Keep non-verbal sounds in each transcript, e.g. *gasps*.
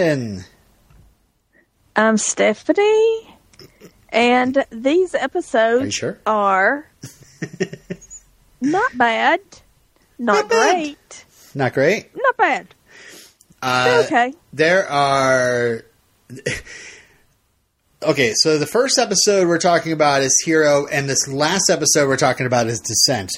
Robin. I'm Stephanie. And these episodes Are sure? are *laughs* not bad, not, Not bad. great, Not great. not bad. Uh, okay. There are. Okay, so the first episode we're talking about is Hero, and this last episode we're talking about is Descent.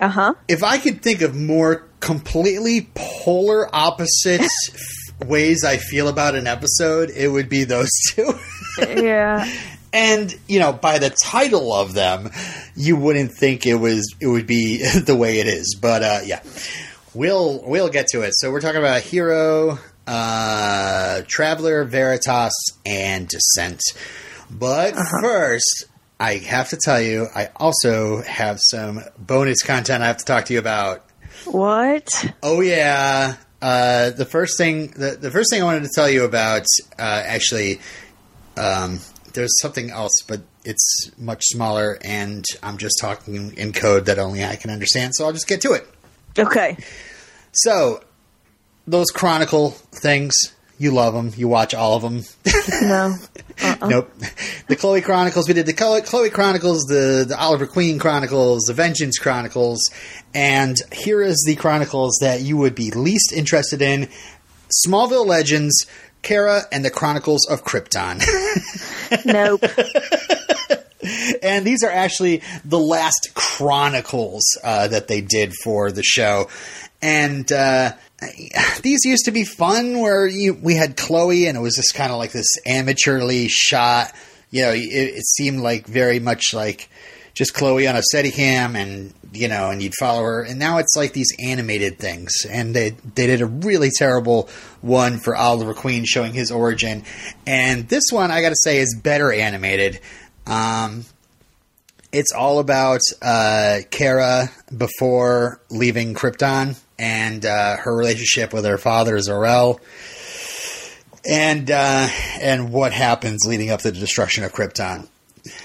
Uh huh. If I could think of more completely polar opposite f- *laughs* ways I feel about an episode, it would be those *laughs* two. Yeah. and you know, by the title of them, you wouldn't think it was it would be *laughs* the way it is. But uh, yeah, we'll we'll get to it. So we're talking about Hero, uh, Traveler, Veritas, and Descent. But first, I have to tell you, I also have some bonus content I have to talk to you about. What? Oh yeah. Uh, the first thing, the, the first thing I wanted to tell you about, uh, actually, um, there's something else, but it's much smaller, and I'm just talking in code that only I can understand. So I'll just get to it. Okay. So those Chronicle things, you love them, you watch all of them. No. *laughs* Uh-uh. Nope. *laughs* The Chloe Chronicles. We did the Chloe, Chloe Chronicles, the, the Oliver Queen Chronicles, the Vengeance Chronicles, and here is the Chronicles that you would be least interested in: Smallville Legends, Kara, and the Chronicles of Krypton. *laughs* *laughs* Nope. and these are actually the last Chronicles uh, that they did for the show, and. Uh, *sighs* these used to be fun where you, we had Chloe and it was just kind of like this amateurly shot. You know, it, it seemed like very much like just Chloe on a Steadicam and, you know, and you'd follow her. And now it's like these animated things. And they, they did a really terrible one for Oliver Queen showing his origin. And this one, I gotta say, is better animated. Um, it's all about uh, Kara before leaving Krypton and uh, her relationship with her father Zor-El, and uh, and what happens leading up to the destruction of Krypton.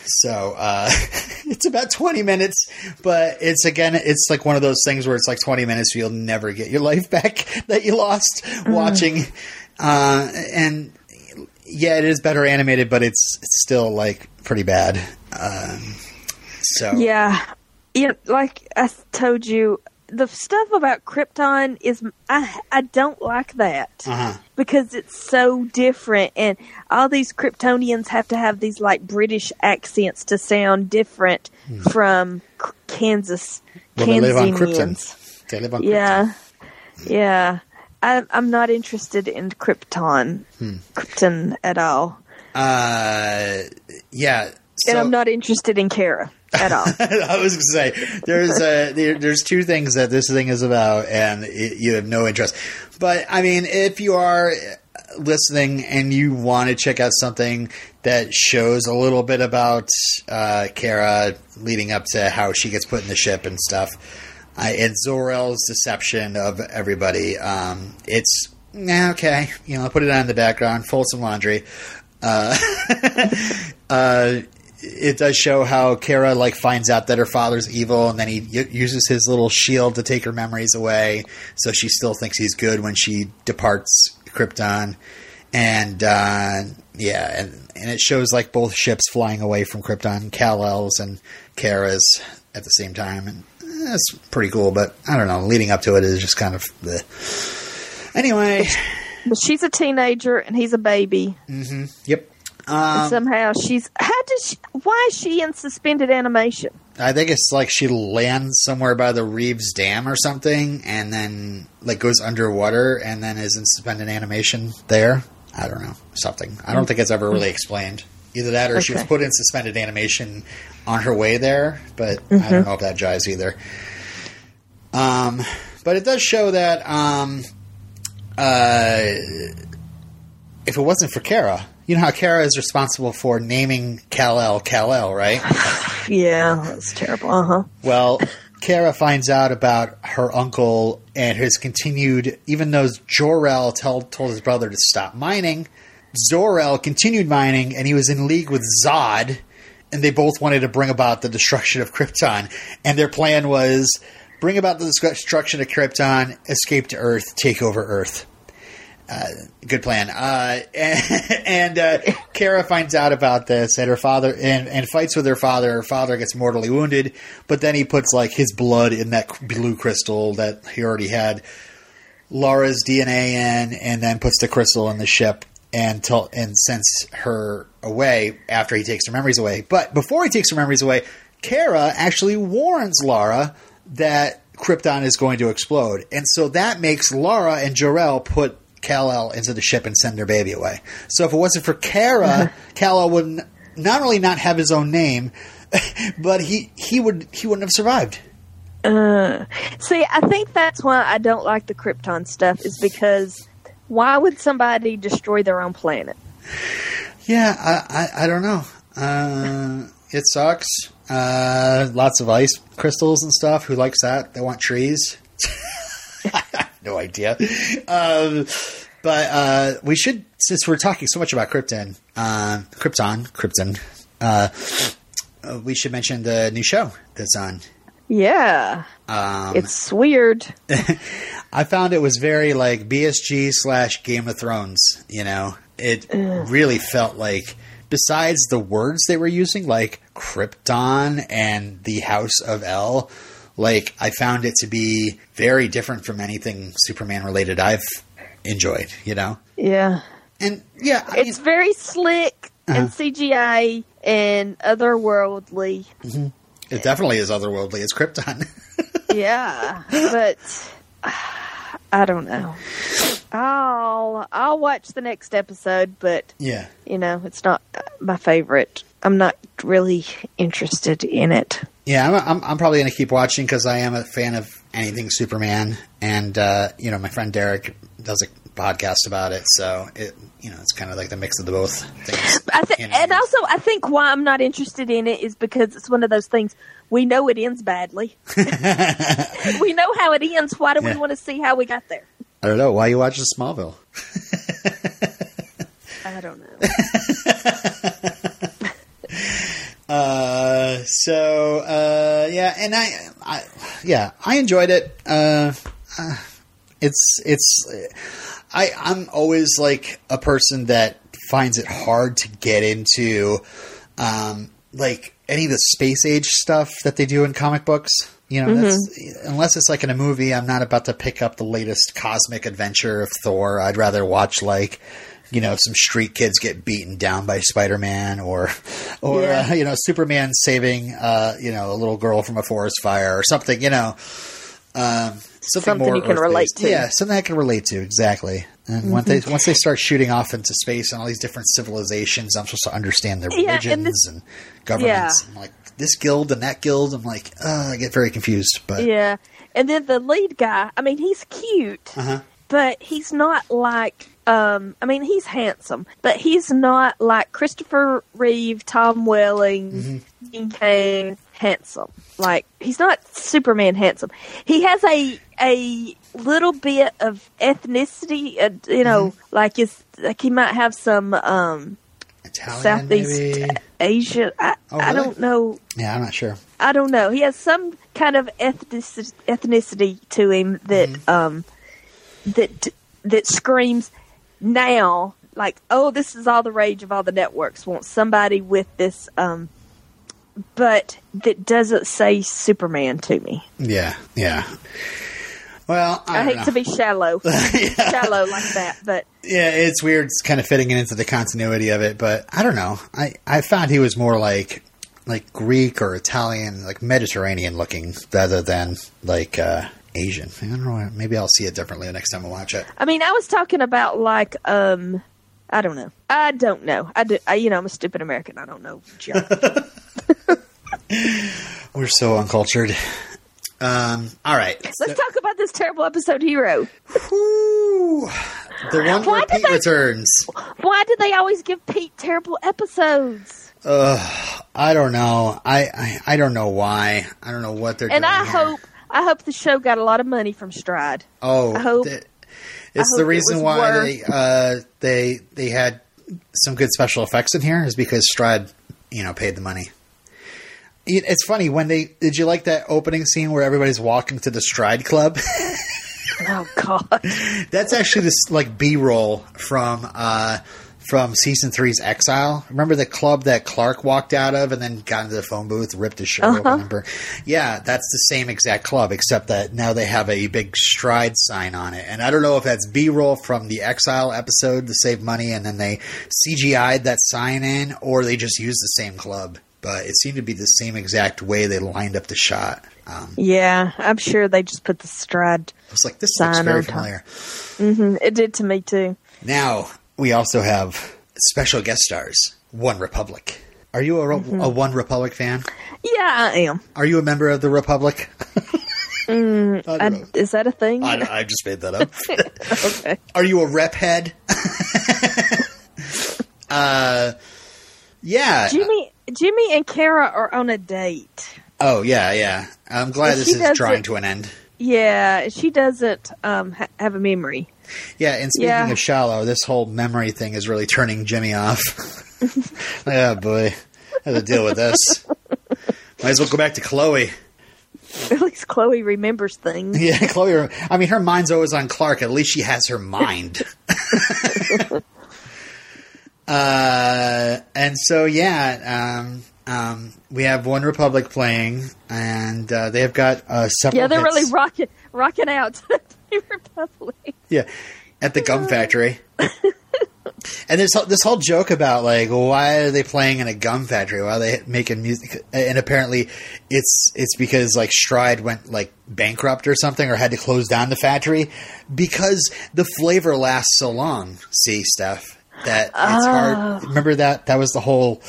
So uh, *laughs* it's about twenty minutes, but it's again, it's like one of those things where it's like twenty minutes, you'll never get your *laughs* life back that you lost watching, uh, and yeah, it is better animated, but it's, it's still like pretty bad. Um, so Yeah. Yeah, like I told you, the stuff about Krypton is I I don't like that uh-huh. because it's so different, and all these Kryptonians have to have these like British accents to sound different from K- Kansas Hmm. well, they live on Krypton. They live on Krypton. Yeah, yeah. I, I'm not interested in Krypton, Hmm. Krypton at all, Uh, yeah. So, and I'm not interested in Kara at all. *laughs* I was going to say there's uh, there, there's two things that this thing is about, and it, you have no interest. But I mean, if you are listening and you want to check out something that shows a little bit about uh, Kara leading up to how she gets put in the ship and stuff, and Zor-El's deception of everybody, um, it's okay. You know, put it on the background, fold some laundry. Uh, *laughs* uh, it does show how Kara like finds out that her father's evil, and then he y- uses his little shield to take her memories away, so she still thinks he's good when she departs Krypton. And uh, yeah, and, and it shows like both ships flying away from Krypton, Kal El's and Kara's at the same time, and that's pretty cool. But I don't know, leading up to it is just kind of the anyway. but she's a teenager and he's a baby. Yep. Um, somehow she's how does she, why is she in suspended animation? I think it's like she lands somewhere by the Reeves Dam or something, and then like goes underwater, and then is in suspended animation there. I don't know something. I don't think it's ever really explained. Either that, or she was put in suspended animation on her way there, but I don't know if that jives either. Um, but it does show that um, uh, if it wasn't for Kara, you know how Kara is responsible for naming Kal El Kal El, right? *laughs* Yeah, that's terrible. Uh huh. Well, Kara finds out about her uncle and his continued, even though Jor-El told, told his brother to stop mining, Zor-El continued mining and he was in league with Zod and they both wanted to bring about the destruction of Krypton. And their plan was bring about the destruction of Krypton, escape to Earth, take over Earth. Uh, good plan. Uh, and *laughs* and uh, Kara finds out about this, and her father and, and fights with her father. Her father gets mortally wounded, but then he puts like his blood in that blue crystal that he already had Laura's DNA in, and then puts the crystal in the ship and tell, and sends her away after he takes her memories away. But before he takes her memories away, Kara actually warns Lara that Krypton is going to explode, and so that makes Lara and Jor-El put Kal-El into the ship and send their baby away. So if it wasn't for Kara, *laughs* Kal-El would n- not only not have his own name, *laughs* but he he would he wouldn't have survived. See, I think that's why I don't like the Krypton stuff, is because why would somebody destroy their own planet? Yeah, I I, I don't know. Uh, it sucks. Uh, lots of ice crystals and stuff. Who likes that? They want trees. *laughs* No idea. Um, but uh, we should, since we're talking so much about Krypton, uh, Krypton, Krypton, uh, uh, we should mention the new show that's on. Yeah, Um, it's weird. *laughs* I found it was very like BSG slash Game of Thrones. You know, it really felt like, besides the words they were using, like Krypton and the House of El, like I found it to be very different from anything Superman related I've enjoyed. You know, Yeah, and yeah, I it's very slick and Uh-huh. CGI and otherworldly. it definitely is otherworldly. It's Krypton. *laughs* Yeah, but I don't know. I'll I'll watch the next episode, but yeah. you know, it's not my favorite. I'm not really interested in it. Yeah, I'm, I'm, I'm probably going to keep watching because I am a fan of anything Superman, and uh, you know, my friend Derek does a podcast about it, so it, you know, it's kind of like the mix of the both things. *laughs* I th- You know, and also, I think why I'm not interested in it is because it's one of those things we know it ends badly. *laughs* *laughs* we know how it ends. Why do Yeah. we want to see how we got there? I don't know why you watching Smallville. I don't know. *laughs* Uh, so uh, yeah, and I, I, yeah, I enjoyed it. Uh, uh, it's it's, I I'm always like a person that finds it hard to get into, um, like any of the space age stuff that they do in comic books. You know, that's, unless it's like in a movie, I'm not about to pick up the latest cosmic adventure of Thor. I'd rather watch like, you know, some street kids get beaten down by Spider Man, or, or Yeah. uh, you know, Superman saving, uh, you know, a little girl from a forest fire or something. You know, um, something, Something more you can relate to. Yeah, something I can relate to exactly. And once Mm-hmm. they once they start shooting off into space and all these different civilizations, I'm supposed to understand their *laughs* Yeah, and religions this- and governments. Yeah. I'm like this guild and that guild. I'm like, uh, I get very confused. But Yeah, and then the lead guy. I mean, he's cute, Uh-huh. but he's not like. Um, I mean, he's handsome, but he's not like Christopher Reeve, Tom Welling, Mm-hmm. Cain handsome. Like he's not Superman handsome. He has a a little bit of ethnicity. Uh, you know, Mm-hmm. like it's like he might have some um, Italian, Southeast maybe. Asia. I, Oh, I don't know. Yeah, I'm not sure. I don't know. He has some kind of ethnic, ethnicity to him that Mm-hmm. um that that screams now like oh this is all the rage of all the networks want somebody with this um but that doesn't say Superman to me. Yeah, yeah. Well, I, I, hate know. to be shallow, *laughs* shallow like that, but Yeah, it's weird. It's kind of fitting it into the continuity of it, but I don't know. I I found he was more like like Greek or Italian, like Mediterranean looking, rather than like uh, Asian. I don't know. Maybe I'll see it differently the next time I watch it. I mean, I was talking about like um I don't know. I don't know. I do. I, you know, I'm a stupid American. I don't know. *laughs* We're so uncultured. Um, all right. Let's talk about this terrible episode, Hero. Whew. The one Why where Pete they- returns. Why do they always give Pete terrible episodes? I don't know. I, I I don't know why. I don't know what they're And. I here. hope I hope the show got a lot of money from Stride. Oh, I hope- th- it's I the hope it reason was why worth- they uh, they they had some good special effects in here is because Stride, you know, paid the money. It- It's funny when they did you like that opening scene where everybody's walking to the Stride Club? *laughs* Oh God. *laughs* That's actually this like B roll from uh from season three's Exile. Remember the club that Clark walked out of and then got into the phone booth, ripped his shirt open. Remember? Yeah, that's the same exact club, except that now they have a big stride sign on it. And I don't know if that's B roll from the Exile episode to save money and then they CGI'd that sign in, or they just used the same club. But it seemed to be the same exact way they lined up the shot. Um, Yeah, I'm sure they just put the stride. I was like, this looks Sign very on top. familiar. hmm It did to me too. Now we also have special guest stars. One Republic. Are you a, Mm-hmm. a One Republic fan? Yeah, I am. Are you a member of the Republic? *laughs* I I, is that a thing? I, I just made that up. *laughs* okay. Are you a rep head? *laughs* uh, yeah. Jimmy, Jimmy and Kara are on a date. Oh, yeah, yeah. I'm glad this is drawing to an end. Yeah, she doesn't um, ha- have a memory. Yeah, and speaking Yeah. of shallow, this whole memory thing is really turning Jimmy off. *laughs* oh boy, I have to deal with this. Might as well go back to Chloe. *laughs* At least Chloe remembers things. *laughs* Yeah, Chloe. I mean, her mind's always on Clark. At least she has her mind. uh, and so yeah, um, um, we have One Republic playing, and uh, they've got uh, several. Yeah, they're hits. really rocking rocking out *laughs* Republic. Yeah, at the gum factory. *laughs* and there's this whole joke about like why are they playing in a gum factory? Why are they making music? And apparently, it's it's because like Stride went like bankrupt or something, or had to close down the factory because the flavor lasts so long. See, Steph, that it's hard. Remember that that was the whole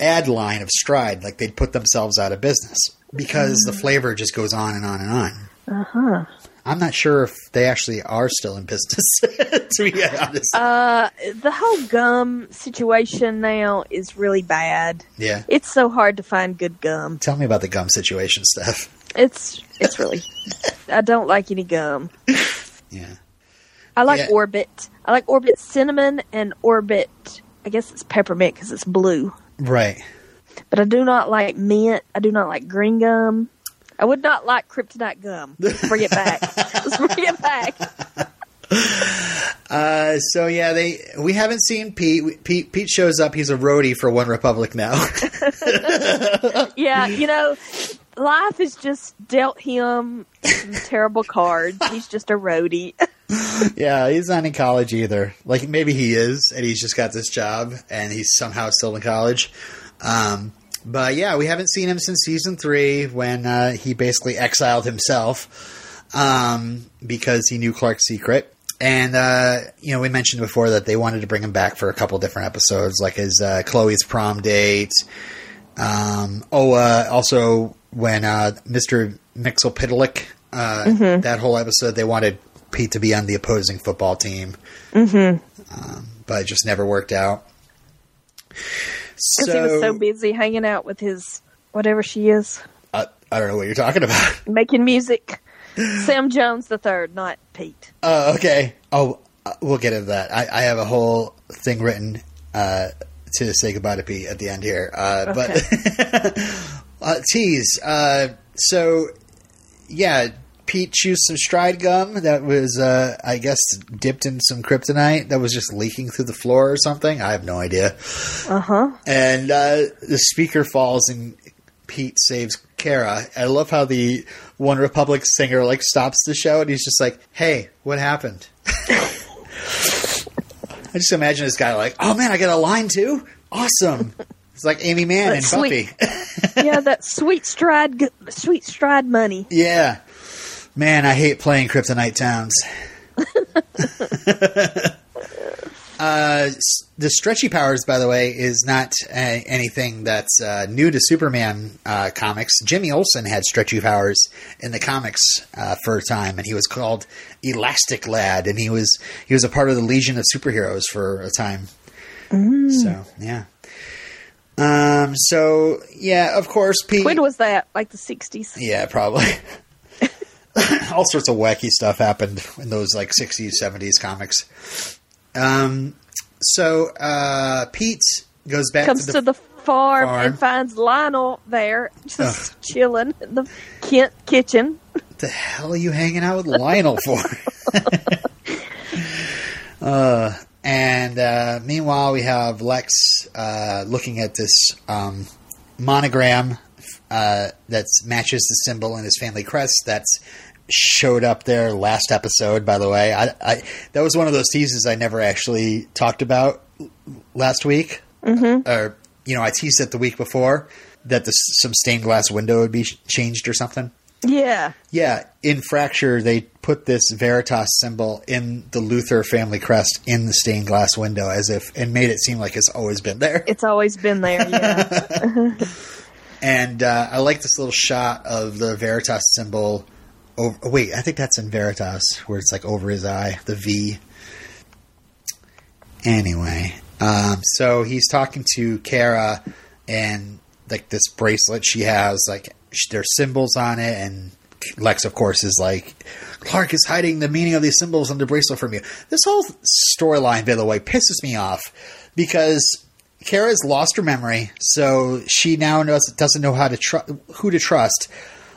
ad line of Stride. Like they'd put themselves out of business because the flavor just goes on and on and on. Uh huh. I'm not sure if they actually are still in business. *laughs* to be honest, Uh, the whole gum situation now is really bad. yeah. It's so hard to find good gum. Tell me about the gum situation, Steph. It's it's really. I don't like any gum. Yeah, I like Yeah. Orbit. I like Orbit cinnamon and Orbit. I guess it's peppermint because it's blue. right. But I do not like mint. I do not like green gum. I would not like kryptonite gum. Let's bring it back. *laughs* Let's bring it back. Uh, so yeah, they we haven't seen Pete. We- Pete Pete shows up. He's a roadie for One Republic now. *laughs* Yeah, you know, life has just dealt him some terrible cards. He's just a roadie. *laughs* yeah, he's not in college either. Like maybe he is, and he's just got this job, and he's somehow still in college. Um, but yeah, we haven't seen him since season three when uh, he basically exiled himself um, because he knew Clark's secret. And uh, you know, we mentioned before that they wanted to bring him back for a couple different episodes, like his uh, Chloe's prom date. Um, oh, uh, also when uh, Mr. Mxyzptlk, uh, that whole episode, they wanted Pete to be on the opposing football team, mm-hmm. um, but it just never worked out. Because he was so busy hanging out with his whatever she is, I, I don't know what you're talking about. *laughs* making music. Sam Jones the third, not Pete. Oh, okay. Oh, uh, we'll get into that. I, I have a whole thing written uh, to say goodbye to Pete at the end here. Uh, But *laughs* uh, tease. Uh, so, yeah, Pete chews some stride gum that was, uh, I guess, dipped in some kryptonite that was just leaking through the floor or something. I have no idea. Uh huh. And uh, the speaker falls and Pete saves Kara. I love how the One Republic singer like stops the show and he's just like, "Hey, what happened?" *laughs* I just imagine this guy like, "Oh man, I got a line too. Awesome!" It's like Aimee Mann and That's Buffy. *laughs* yeah, that sweet stride, sweet stride money. yeah, man, I hate playing Kryptonite Towns. *laughs* Uh, the stretchy powers, by the way, is not uh, anything that's uh, new to Superman uh, comics. Jimmy Olsen had stretchy powers in the comics uh, for a time, and he was called Elastic Lad, and he was he was a part of the Legion of Superheroes for a time. So yeah. Um. So yeah, of course, Pete. When was that? Like the sixties? Yeah, probably. *laughs* *laughs* All sorts of wacky stuff happened in those like 60s, 70s comics. Um, so uh, Pete goes back Comes to to the, the farm, Farm. and finds Lionel there just chilling in the Kent kitchen. What the hell are you hanging out with Lionel for? *laughs* uh, and uh, meanwhile, we have Lex uh, looking at this um, monogram uh, that matches the symbol in his family crest that's showed up there last episode. By the way, I, I that was one of those teases I never actually talked about last week, mm-hmm. or you know, I teased it the week before that the, some stained glass window would be changed or something. Yeah. Yeah, in Fracture, they put this Veritas symbol in the Luthor family crest in the stained glass window, as if and made it seem like it's always been there. It's always been there. Yeah. *laughs* And uh, I like this little shot of the Veritas symbol. Over, oh, wait, I think that's in Veritas, where it's like over his eye, the V. Anyway, um, so he's talking to Kara, and like this bracelet she has, like there's symbols on it, and Lex, of course, is like, Clark is hiding the meaning of these symbols on the bracelet from you. This whole storyline, by the way, pisses me off because Kara's lost her memory, so she now knows, doesn't know how to tr- who to trust.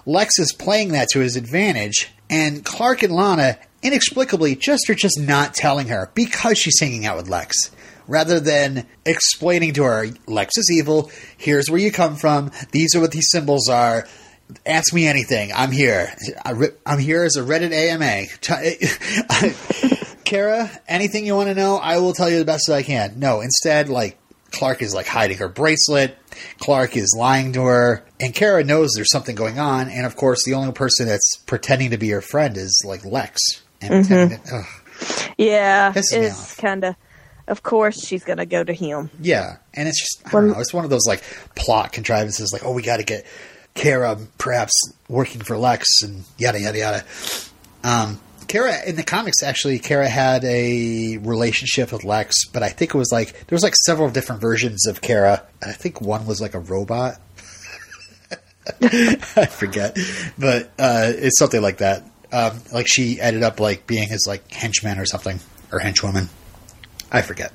Lex is playing that to his advantage, and Clark and Lana inexplicably just are just not telling her because she's hanging out with Lex. Rather than explaining to her, Lex is evil, here's where you come from, these are what these symbols are, ask me anything, I'm here. I'm here as a Reddit AMA. *laughs* Kara, anything you want to know, I will tell you the best that I can. No, instead, like, Clark is like hiding her bracelet. Clark is lying to her, and Kara knows there's something going on. And of course, the only person that's pretending to be her friend is like Lex. And pretending to, yeah. It's kind of. Of course, she's going to go to him. yeah, and it's just I don't Well- know. It's one of those like plot contrivances. Like, oh, we got to get Kara perhaps working for Lex, and yada yada yada. Um, Kara in the comics actually, Kara had a relationship with Lex, but I think it was like there was like several different versions of Kara. I think one was like a robot. *laughs* I forget, but uh, it's something like that. Um, like she ended up like being his like henchman or something or henchwoman. I forget.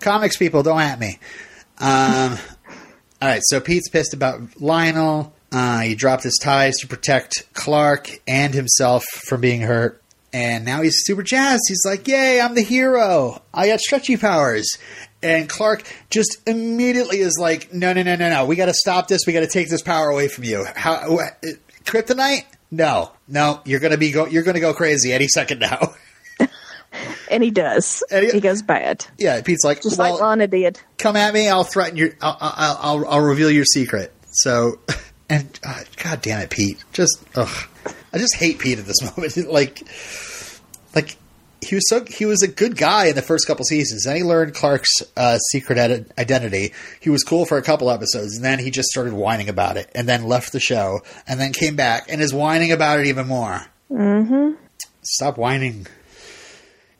Comics people, don't at me. Um, all right, so Pete's pissed about Lionel. Uh, he dropped his ties to protect Clark and himself from being hurt. And now he's super jazzed. He's like, Yay, I'm the hero. I got stretchy powers. And Clark just immediately is like, No, no, no, no, no. We got to stop this. We got to take this power away from you. How, wh- kryptonite? No, no. You're gonna be go. You're gonna go crazy any second now. *laughs* And he does. And he- he goes bad. yeah, Pete's like, Just well, like Lana did. come at me. I'll threaten your. I'll. I'll. I'll, I'll reveal your secret. So, *laughs* and uh, God damn it, Pete. Just. Ugh. I just hate Pete at this *laughs* moment. like, like he was so he was a good guy in the first couple seasons. Then he learned Clark's uh, secret id- identity. He was cool for a couple episodes, and then he just started whining about it, and then left the show, and then came back and is whining about it even more. Mm-hmm. Stop whining.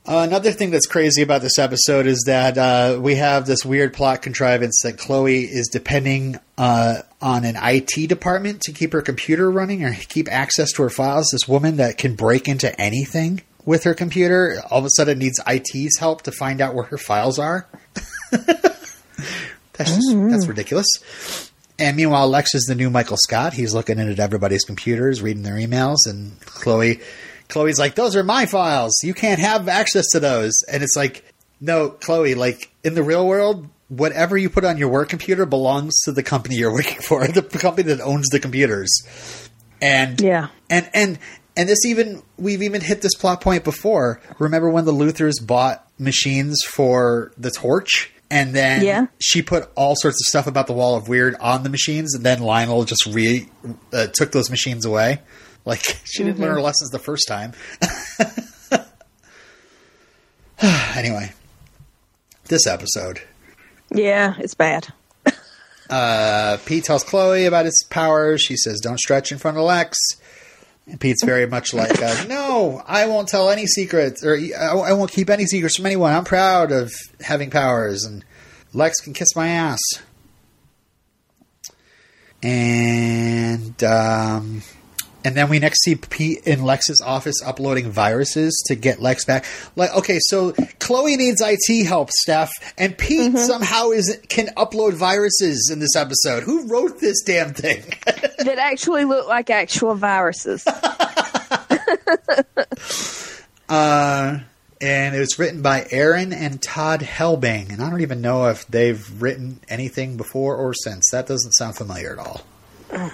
Uh, another thing that's crazy about this episode is that uh, we have this weird plot contrivance that Chloe is depending uh, on an IT department to keep her computer running or keep access to her files. This woman that can break into anything with her computer all of a sudden needs IT's help to find out where her files are. *laughs* that's just mm-hmm. that's ridiculous. And meanwhile, Lex is the new Michael Scott. He's looking in at everybody's computers, reading their emails, and Chloe, Chloe's like, "Those are my files. You can't have access to those." And it's like, "No, Chloe. Like in the real world, whatever you put on your work computer belongs to the company you're *laughs* working for, the company that owns the computers." And Yeah. and and and this even we've even hit this plot point before. Remember when the Luthors bought machines for the torch? And then Yeah. she put all sorts of stuff about the Wall of Weird on the machines, and then Lionel just re uh, took those machines away. Like *laughs* she didn't learn her lessons the first time. *laughs* *sighs* anyway, this episode, Yeah, it's bad. uh, Pete tells Chloe about his powers. She says, "Don't stretch in front of Lex." And Pete's very much like, uh, *laughs* "No, I won't tell any secrets, or I I won't keep any secrets from anyone. I'm proud of having powers, and Lex can kiss my ass." And um, and then we next see Pete in Lex's office uploading viruses to get Lex back. Like, okay, so Chloe needs IT help, Steph, and Pete Mm-hmm. somehow is can upload viruses in this episode. Who wrote this damn thing? *laughs* that actually look like actual viruses. *laughs* uh, and it was written by Aaron and Todd Helbing, and I don't even know if they've written anything before or since. That doesn't sound familiar at all. *sighs*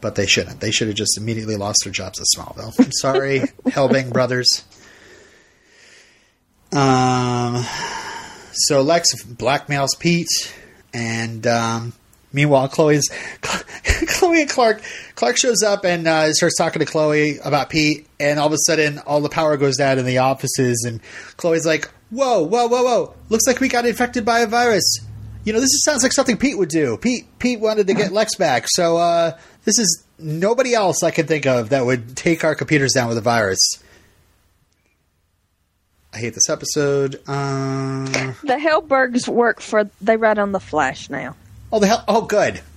But they shouldn't. They should have just immediately lost their jobs at Smallville. I'm sorry, *laughs* Helbing brothers. Um, so Lex blackmails Pete, and um, meanwhile, Chloe's *laughs* Chloe and Clark. Clark shows up and uh, starts talking to Chloe about Pete, and all of a sudden, all the power goes down in the offices, and Chloe's like, "Whoa, whoa, whoa, whoa! Looks like we got infected by a virus." You know, this sounds like something Pete would do. Pete Pete wanted to get *laughs* Lex back, so uh, this is nobody else I can think of that would take our computers down with a virus. I hate this episode. Uh, the Helbings work for. They write on the Flash now. oh the hell! Oh, good. *laughs*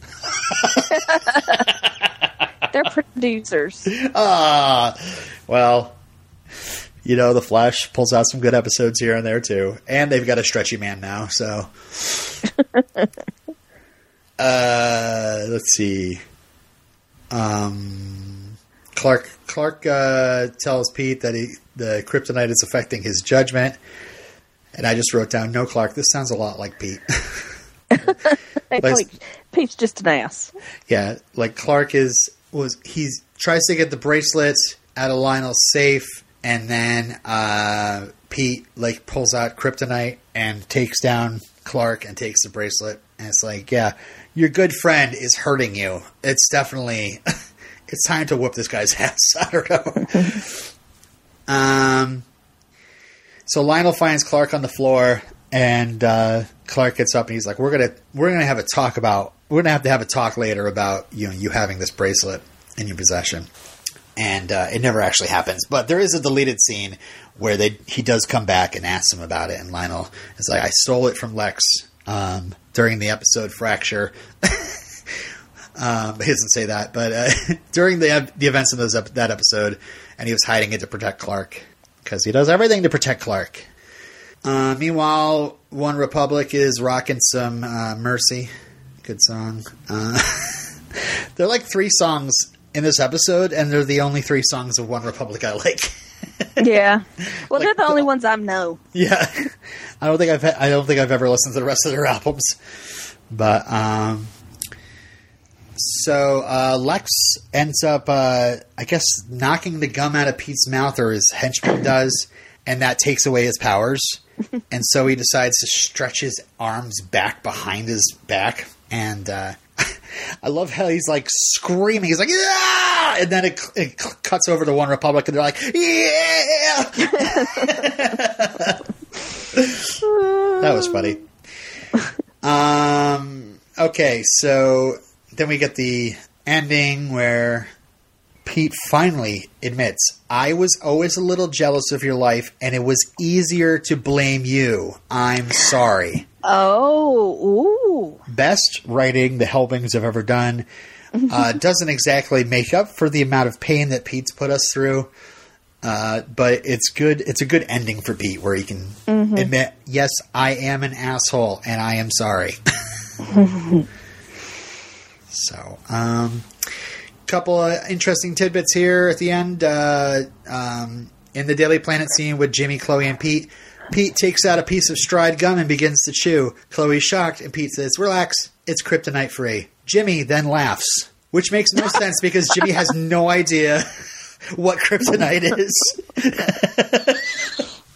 They're producers. Ah, well, you know, the Flash pulls out some good episodes here and there too, and they've got a stretchy man now. So, *laughs* uh, let's see. Um, Clark Clark uh, tells Pete that he the kryptonite is affecting his judgment, and I just wrote down, "No, Clark, this sounds a lot like Pete." *laughs* Think Pete's just an ass. Yeah, like Clark is was he tries to get the bracelet out of Lionel's safe, and then uh, Pete like pulls out kryptonite and takes down Clark and takes the bracelet, and it's like, yeah, your good friend is hurting you. It's definitely *laughs* it's time to whoop this guy's *laughs* ass. I don't know. *laughs* um, so Lionel finds Clark on the floor, and uh, Clark gets up and he's like, "We're gonna we're gonna have a talk about we're gonna have to have a talk later about you know you having this bracelet in your possession." And uh, it never actually happens, but there is a deleted scene where they he does come back and asks him about it, and Lionel is like, "I stole it from Lex um, during the episode Fracture." *laughs* Um, he doesn't say that, but uh, *laughs* during the the events of those ep- that episode, and he was hiding it to protect Clark because he does everything to protect Clark. Uh, meanwhile, One Republic is rocking some uh, Mercy, good song. Uh, *laughs* there are like three songs in this episode, and they're the only three songs of One Republic I like. Yeah. *laughs* Well, Like they're the only ones I know. Yeah, I don't think I've I don't think I've ever listened to the rest of their albums, but um, so uh, Lex ends up uh, I guess knocking the gum out of Pete's mouth, or his henchman does, and that takes away his powers, *laughs* and so he decides to stretch his arms back behind his back, and uh, I love how he's like screaming. He's like, yeah! And then it, it cuts over to One Republic, and they're like, yeah! that was funny. Um, okay, so then we get the ending where Pete finally admits, I was always a little jealous of your life, and it was easier to blame you. I'm sorry Oh, ooh. best writing the Helbings have ever done. *laughs* Uh, doesn't exactly make up for the amount of pain that Pete's put us through, uh, but it's good. It's a good ending for Pete, where he can admit, "Yes, I am an asshole, and I am sorry." *laughs* so, um, couple of interesting tidbits here at the end. Uh, um, in the Daily Planet scene with Jimmy, Chloe, and Pete, Pete takes out a piece of stride gum and begins to chew. Chloe's shocked, and Pete says, Relax, it's kryptonite free. Jimmy then laughs, which makes no sense because Jimmy has no idea *laughs* what kryptonite is.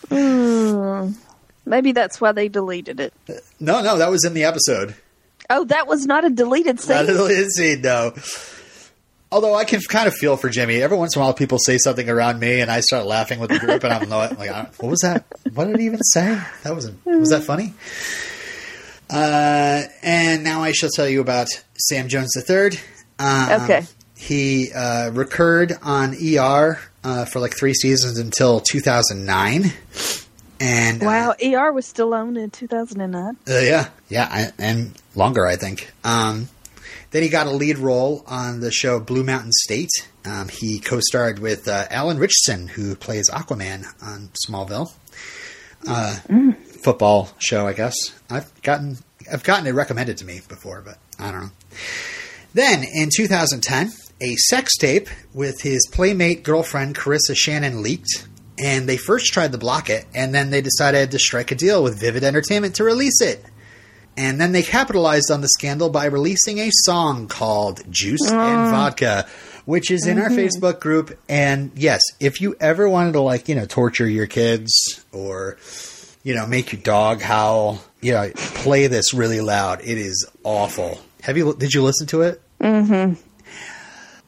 Hmm. Maybe that's why they deleted it. No, no, that was in the episode. Oh, that was not a deleted scene. Not a deleted scene, no. Although I can kind of feel for Jimmy. Every once in a while, people say something around me, and I start laughing with the group, and I'm like, I- "What was that? What did he even say? That was was that funny?" Uh, and now I shall tell you about Sam Jones III. Um, Okay. He uh, recurred on ER uh, for like three seasons until 2009. And uh, Wow, ER was still on in 2009. uh, yeah, yeah, I, and longer, I think. Um, Then he got a lead role on the show Blue Mountain State. Um, he co-starred with uh, Alan Ritchson, who plays Aquaman on Smallville. Uh, Football show, I guess. I've gotten I've gotten it recommended to me before, but I don't know. Then in 2010, a sex tape with his playmate girlfriend Karissa Shannon leaked, and they first tried to block it, and then they decided to strike a deal with Vivid Entertainment to release it. And then they capitalized on the scandal by releasing a song called Juice and Vodka, which is in our Facebook group. And yes, if you ever wanted to, like, you know, torture your kids or, you know, make your dog howl, you know, play this really loud. It is awful. Have you, did you listen to it? Mm-hmm.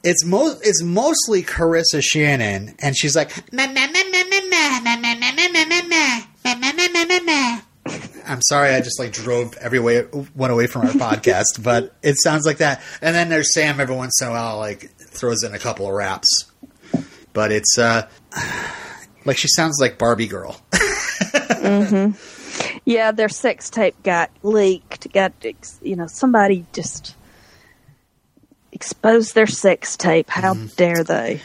It's mo- it's mostly Karissa Shannon, and she's like, I'm sorry, I just like drove every way one away from our *laughs* podcast, but it sounds like that. And then there's Sam every once in a while, like throws in a couple of raps, but it's uh, *sighs* like she sounds like Barbie girl. *laughs* Yeah, their sex tape got leaked. Got you know somebody just exposed their sex tape. How dare they?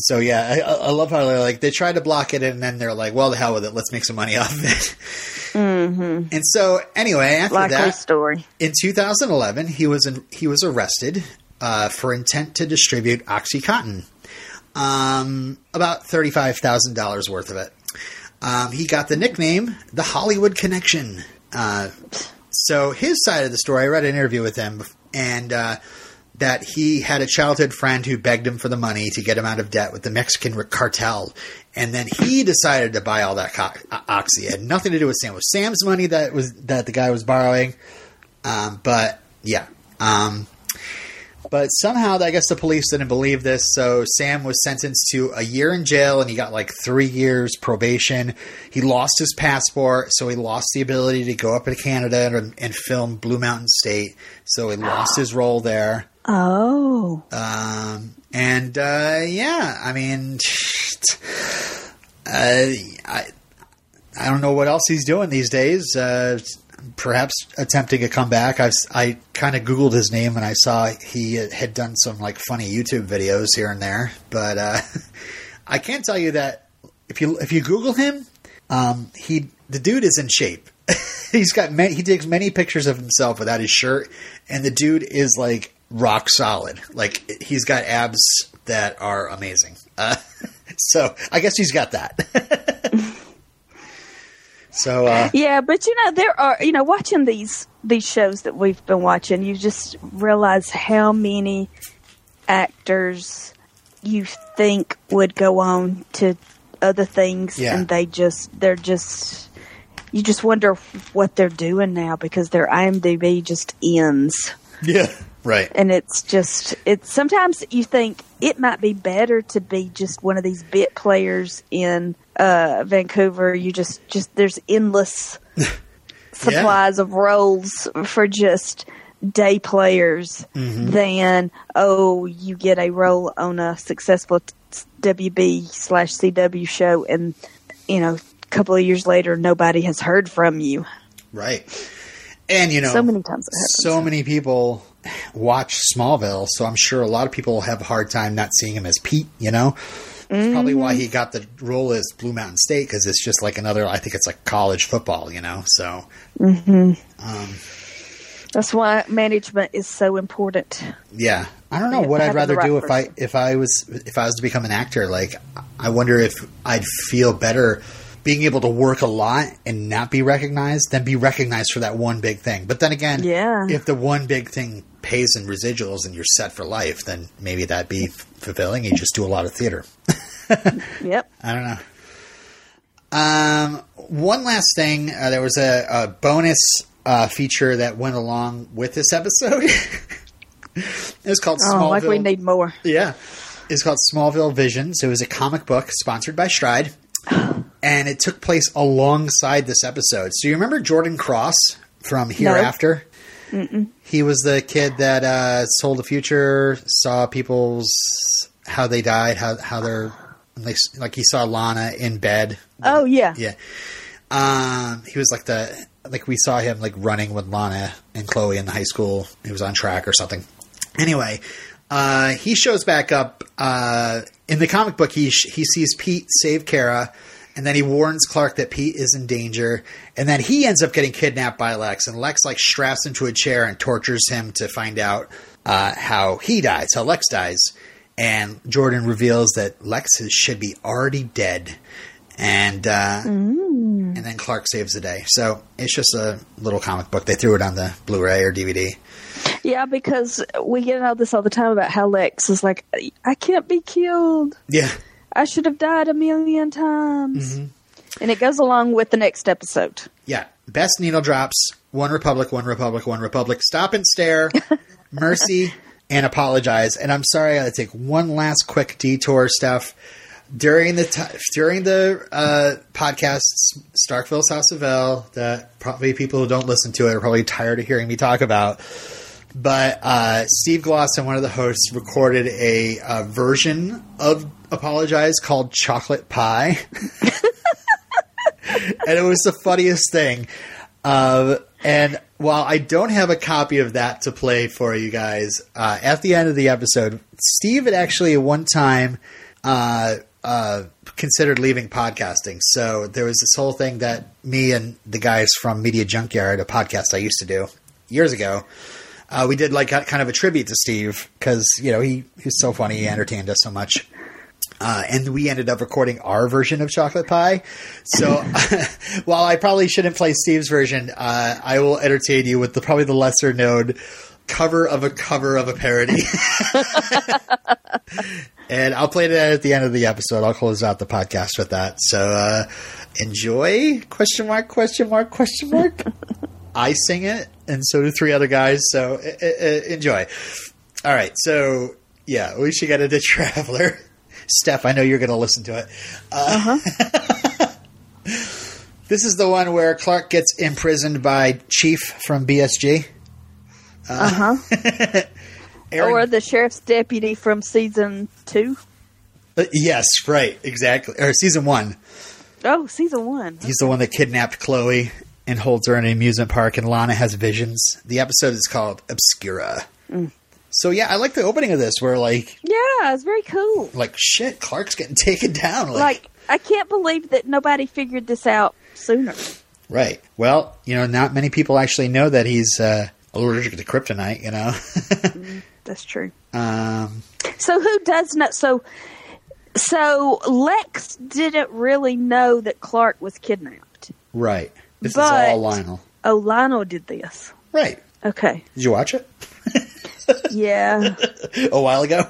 So yeah, I, I love how they're like they tried to block it, and then they're like, "Well, the hell with it, let's make some money *laughs* off of it." Mm-hmm. And so anyway, after Likely that, story. in 2011, he was in, he was arrested uh, for intent to distribute OxyContin, um, about thirty five thousand dollars worth of it. Um, he got the nickname the Hollywood Connection. Uh, so his side of the story, I read an interview with him, and uh, that he had a childhood friend who begged him for the money to get him out of debt with the Mexican cartel, and then he decided to buy all that co- uh, oxy. It had nothing to do with Sam. It was Sam's money that was that the guy was borrowing. Um, but yeah, um, but somehow I guess the police didn't believe this, so Sam was sentenced to a year in jail, and he got like three years probation. He lost his passport, so he lost the ability to go up to Canada and, and film Blue Mountain State. So he lost his role there. Oh, Um, and uh, yeah, I mean, *sighs* uh, I I don't know what else he's doing these days. Uh, perhaps attempting a comeback. I've I kind of googled his name and I saw he had done some like funny YouTube videos here and there, but uh, *laughs* I can't tell you that if you if you Google him, um, he the dude is in shape. *laughs* He's got many, he takes many pictures of himself without his shirt, and the dude is like rock solid. Like he's got abs that are amazing. Uh, *laughs* so I guess he's got that. *laughs* so uh, yeah, but you know there are you know watching these these shows that we've been watching, you just realize how many actors you think would go on to other things, Yeah. and they just they're just you just wonder what they're doing now because their IMDb just ends. Yeah, right. and it's just it's sometimes you think it might be better to be just one of these bit players in uh Vancouver you just just there's endless *laughs* supplies of roles for just day players than oh you get a role on a successful WB slash CW show and you know a couple of years later nobody has heard from you Right. And you know, so many times so many people watch Smallville, so I'm sure a lot of people have a hard time not seeing him as Pete. You know, it's probably why Mm-hmm. he got the role as Blue Mountain State because it's just like another. I think it's like college football. You know, so that's why management is so important yeah. I don't know what I'd rather right do if I if I was if I was to become an actor. Like, I wonder if I'd feel better being able to work a lot and not be recognized than be recognized for that one big thing. But then again, Yeah. if the one big thing pays in residuals and you're set for life, then maybe that'd be fulfilling. You just do a lot of theater. *laughs* yep I don't know. Um, one last thing, uh, there was a, a bonus uh, feature that went along with this episode. *laughs* it was called oh Smallville. like we need more Yeah. It's called Smallville Visions. It was a comic book sponsored by Stride. *gasps* *gasps* And it took place alongside this episode. So you remember Jordan Cross from Hereafter? No. He was the kid that uh, sold the future, saw people's how they died, how how they're like, like he saw Lana in bed. oh yeah Yeah. Um, he was like the like we saw him like running with Lana and Chloe in the high school. He was on track or something. Anyway, uh, he shows back up uh, in the comic book. He sh- he sees Pete save Kara, and then he warns Clark that Pete is in danger, and then he ends up getting kidnapped by Lex, and Lex like straps him to a chair and tortures him to find out uh, how he dies, how Lex dies, and Jordan reveals that Lex is, should be already dead, and uh, and then Clark saves the day. So it's just a little comic book. They threw it on the Blu-ray or DVD. Yeah, because we get all this all the time about how Lex is like, I can't be killed. Yeah. I should have died a million times. And it goes along with the next episode. Yeah. Best needle drops. OneRepublic, One Republic, OneRepublic. Stop and stare. *laughs* mercy and apologize. And I'm sorry, I gotta take one last quick detour stuff. During the t- during the uh, podcast, Starkville Sauceville, that probably people who don't listen to it are probably tired of hearing me talk about. But uh, Steve Gloss and one of the hosts recorded a, uh version of Apologize called Chocolate Pie. and it was the funniest thing. Uh, and while I don't have a copy of that to play for you guys, uh, at the end of the episode, Steve had actually one time uh, uh, considered leaving podcasting. So there was this whole thing that me and the guys from Media Junkyard, a podcast I used to do years ago, uh, we did like kind of a tribute to Steve because you know he he's so funny, he entertained us so much. Uh, and we ended up recording our version of Chocolate Pie. So *laughs* while I probably shouldn't play Steve's version, uh, I will entertain you with the probably the lesser known cover of a cover of a parody. *laughs* and I'll play that at the end of the episode. I'll close out the podcast with that. So uh, enjoy? Question mark? Question mark? Question mark? *laughs* I sing it, and so do three other guys. So uh, uh, enjoy. All right. So yeah, we should get into Traveler. Steph, I know you're going to listen to it. Uh, *laughs* this is the one where Clark gets imprisoned by Chief from BSG. Uh *laughs* huh. Or the sheriff's deputy from season two. Uh, yes, right, exactly. Or season one. Oh, season one. He's the one that kidnapped Chloe and holds her in an amusement park, and Lana has visions. The episode is called Obscura. So yeah, I like the opening of this, where like, Yeah, it's very cool. like shit, Clark's getting *laughs* taken down. Like, Like, I can't believe that nobody figured this out sooner. right. Well, you know, not many people actually know that he's uh, allergic to kryptonite. You know. *laughs* That's true. um, So who does know? So, so Lex didn't really know that Clark was kidnapped. right. This But- is all Lionel. Oh, Lionel did this. Right. Okay. Did you watch it *laughs* Yeah. *laughs* a while ago?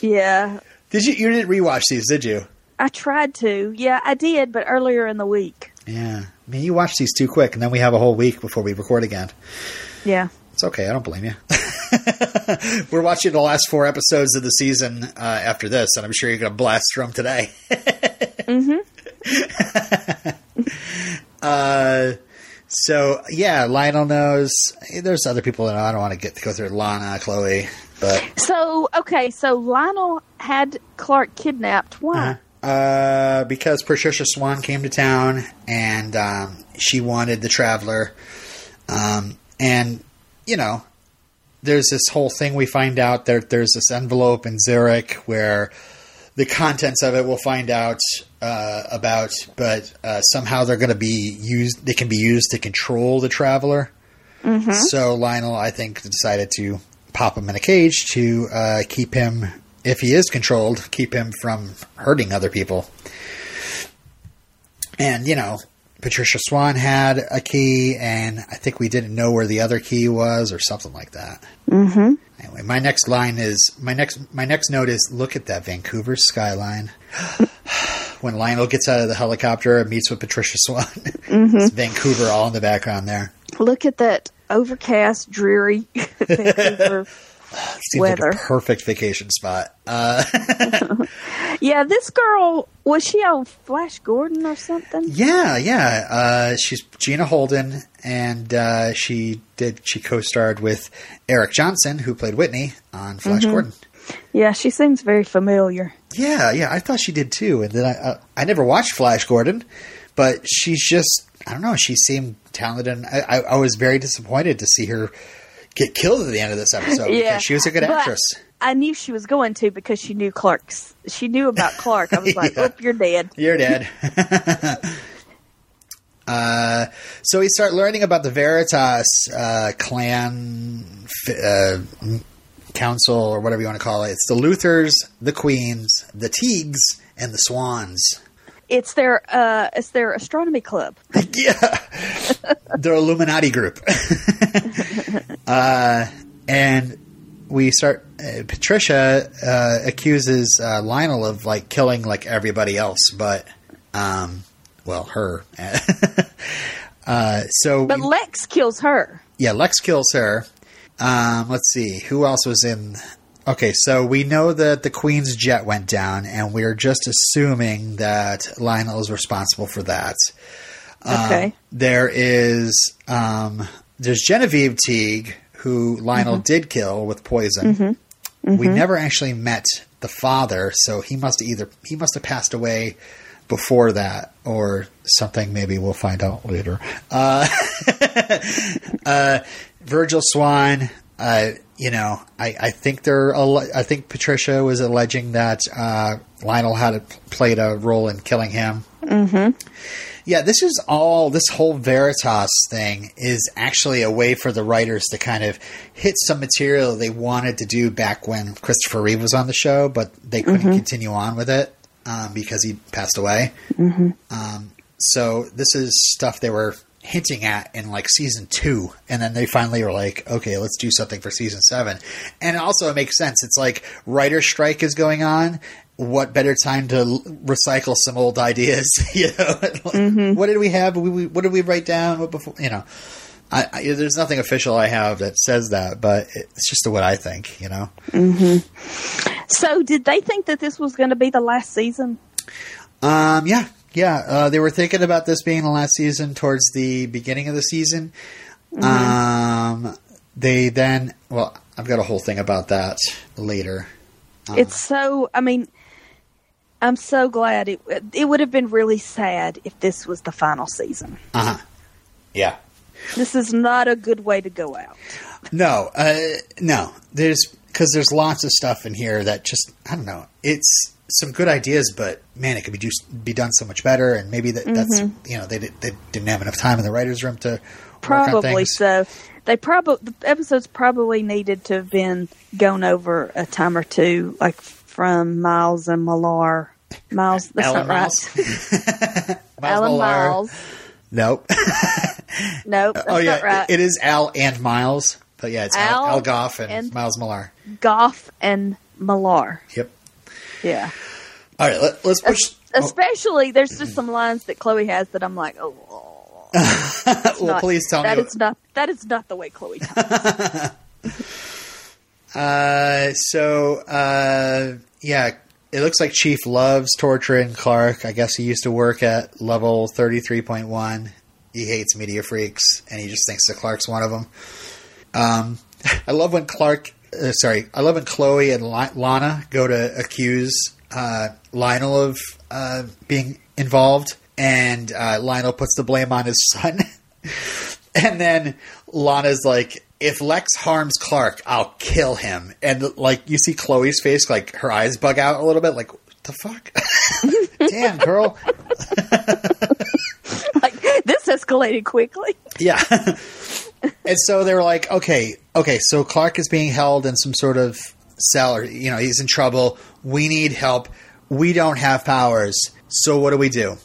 yeah. Did you? You didn't rewatch these, did you? I tried to. Yeah, I did, but earlier in the week. Yeah. I mean, you watch these too quick, and then we have a whole week before we record again. Yeah. It's okay. I don't blame you. *laughs* We're watching the last four episodes of the season uh, after this, and I'm sure you're going to blast through them today. *laughs* mm-hmm. uh, so yeah, Lionel knows. There's other people that. I don't want to get to go through Lana, Chloe, but So, okay, so Lionel had Clark kidnapped. Why? uh, because Patricia Swan came to town and um, she wanted the Traveler, um, and you know, there's this whole thing we find out that there's this envelope in Zurich where the contents of it we'll find out uh, about, but uh, somehow they're going to be used. They can be used to control the Traveler. So Lionel, I think, decided to pop him in a cage to uh, keep him, if he is controlled, keep him from hurting other people. And you know, Patricia Swan had a key, and I think we didn't know where the other key was, or something like that. Mm-hmm. Anyway, my next line is my next my next note is look at that Vancouver skyline. *gasps* *sighs* *laughs* when Lionel gets out of the helicopter and meets with Patricia Swan, *laughs* it's Vancouver all in the background there. Look at that overcast, dreary *laughs* Vancouver *laughs* Seems weather. like a perfect vacation spot. Uh, Yeah, this girl was she on Flash Gordon or something? yeah, yeah. Uh, she's Gina Holden, and uh, she did she co-starred with Eric Johnson, who played Whitney on Flash Gordon. Yeah, she seems very familiar. Yeah, yeah, I thought she did too. And then I, uh, I never watched Flash Gordon, but she's just, I don't know, she seemed talented. And I, I, I was very disappointed to see her, get killed at the end of this episode Yeah, because she was a good actress. I knew she was going to because she knew Clark's. She knew about Clark. I was *laughs* like, Yeah. "Oop, you're dead." You're dead. *laughs* uh, so we start learning about the Veritas uh, clan uh, council, or whatever you want to call it. It's the Luthors, the Queens, the Teagues, and the Swans. It's their uh, it's their astronomy club. *laughs* yeah, the Illuminati group. *laughs* uh, and we start. Uh, Patricia uh, accuses uh, Lionel of like killing like everybody else, but um, well, her. *laughs* uh, so But we- Lex kills her. yeah, Lex kills her. Um, let's see who else was in. Okay, so we know that the Queen's jet went down, and we're just assuming that Lionel is responsible for that. Um, Okay. there is um, there's Genevieve Teague, who Lionel did kill with poison. We never actually met the father, so he must either he must have passed away before that, or something. Maybe we'll find out later. Uh, *laughs* uh, Virgil Swan. Uh, you know, I, I think they're. I think Patricia was alleging that uh, Lionel had played a role in killing him. Yeah, this is all, this whole Veritas thing is actually a way for the writers to kind of hit some material they wanted to do back when Christopher Reeve was on the show, but they couldn't continue on with it um, because he passed away. Um, so this is stuff they were hinting at in like season two, and then they finally were like, okay, let's do something for season seven. And also, it makes sense. It's like writer strike is going on. What better time to l- recycle some old ideas? *laughs* You know, *laughs* what did we have? We, we, what did we write down? What before? You know, I, I, there's nothing official I have that says that, but it's just what I think. You know. Hmm. So, did they think that this was going to be the last season? Um, yeah, yeah. Uh, they were thinking about this being the last season towards the beginning of the season. Um, they then, well, I've got a whole thing about that later. It's so. I mean, I'm so glad it. It would have been really sad if this was the final season. Uh huh. Yeah. This is not a good way to go out. No, uh, no. There's because there's lots of stuff in here that just I don't know. It's some good ideas, but man, it could be just be done so much better. And maybe that, that's mm-hmm. you know they they didn't have enough time in the writers' room to work on Probably so. They probably the episodes probably needed to have been gone over a time or two, like from Miles and Millar. Miles, that's Alan not right. Miles? *laughs* Alan Millar. Miles. Nope. *laughs* Nope, oh yeah, right. it is Al and Miles, but yeah, it's Al, Al Al Gough and, and- Miles Millar. Gough and Millar. Yep. Yeah. All right, let, us push. oh, Especially, there's just some lines that Chloe has that I'm like, oh. *laughs* well, not- please tell that me. is not that is not the way Chloe talks. *laughs* Uh, so uh, yeah, it looks like Chief loves torturing Clark. I guess he used to work at level thirty three point one. He hates meteor freaks, and he just thinks that Clark's one of them. Um, *laughs* I love when Clark. Uh, sorry, I love when Chloe and La- Lana go to accuse uh, Lionel of uh, being involved, and uh, Lionel puts the blame on his *laughs* son. And then Lana's like, if Lex harms Clark, I'll kill him. And like you see Chloe's face, like her eyes bug out a little bit, like, what the fuck? *laughs* Damn, girl. *laughs* like this escalated quickly. Yeah. And so they were like, okay, okay, so Clark is being held in some sort of cell or you know, he's in trouble. We need help. We don't have powers. So what do we do?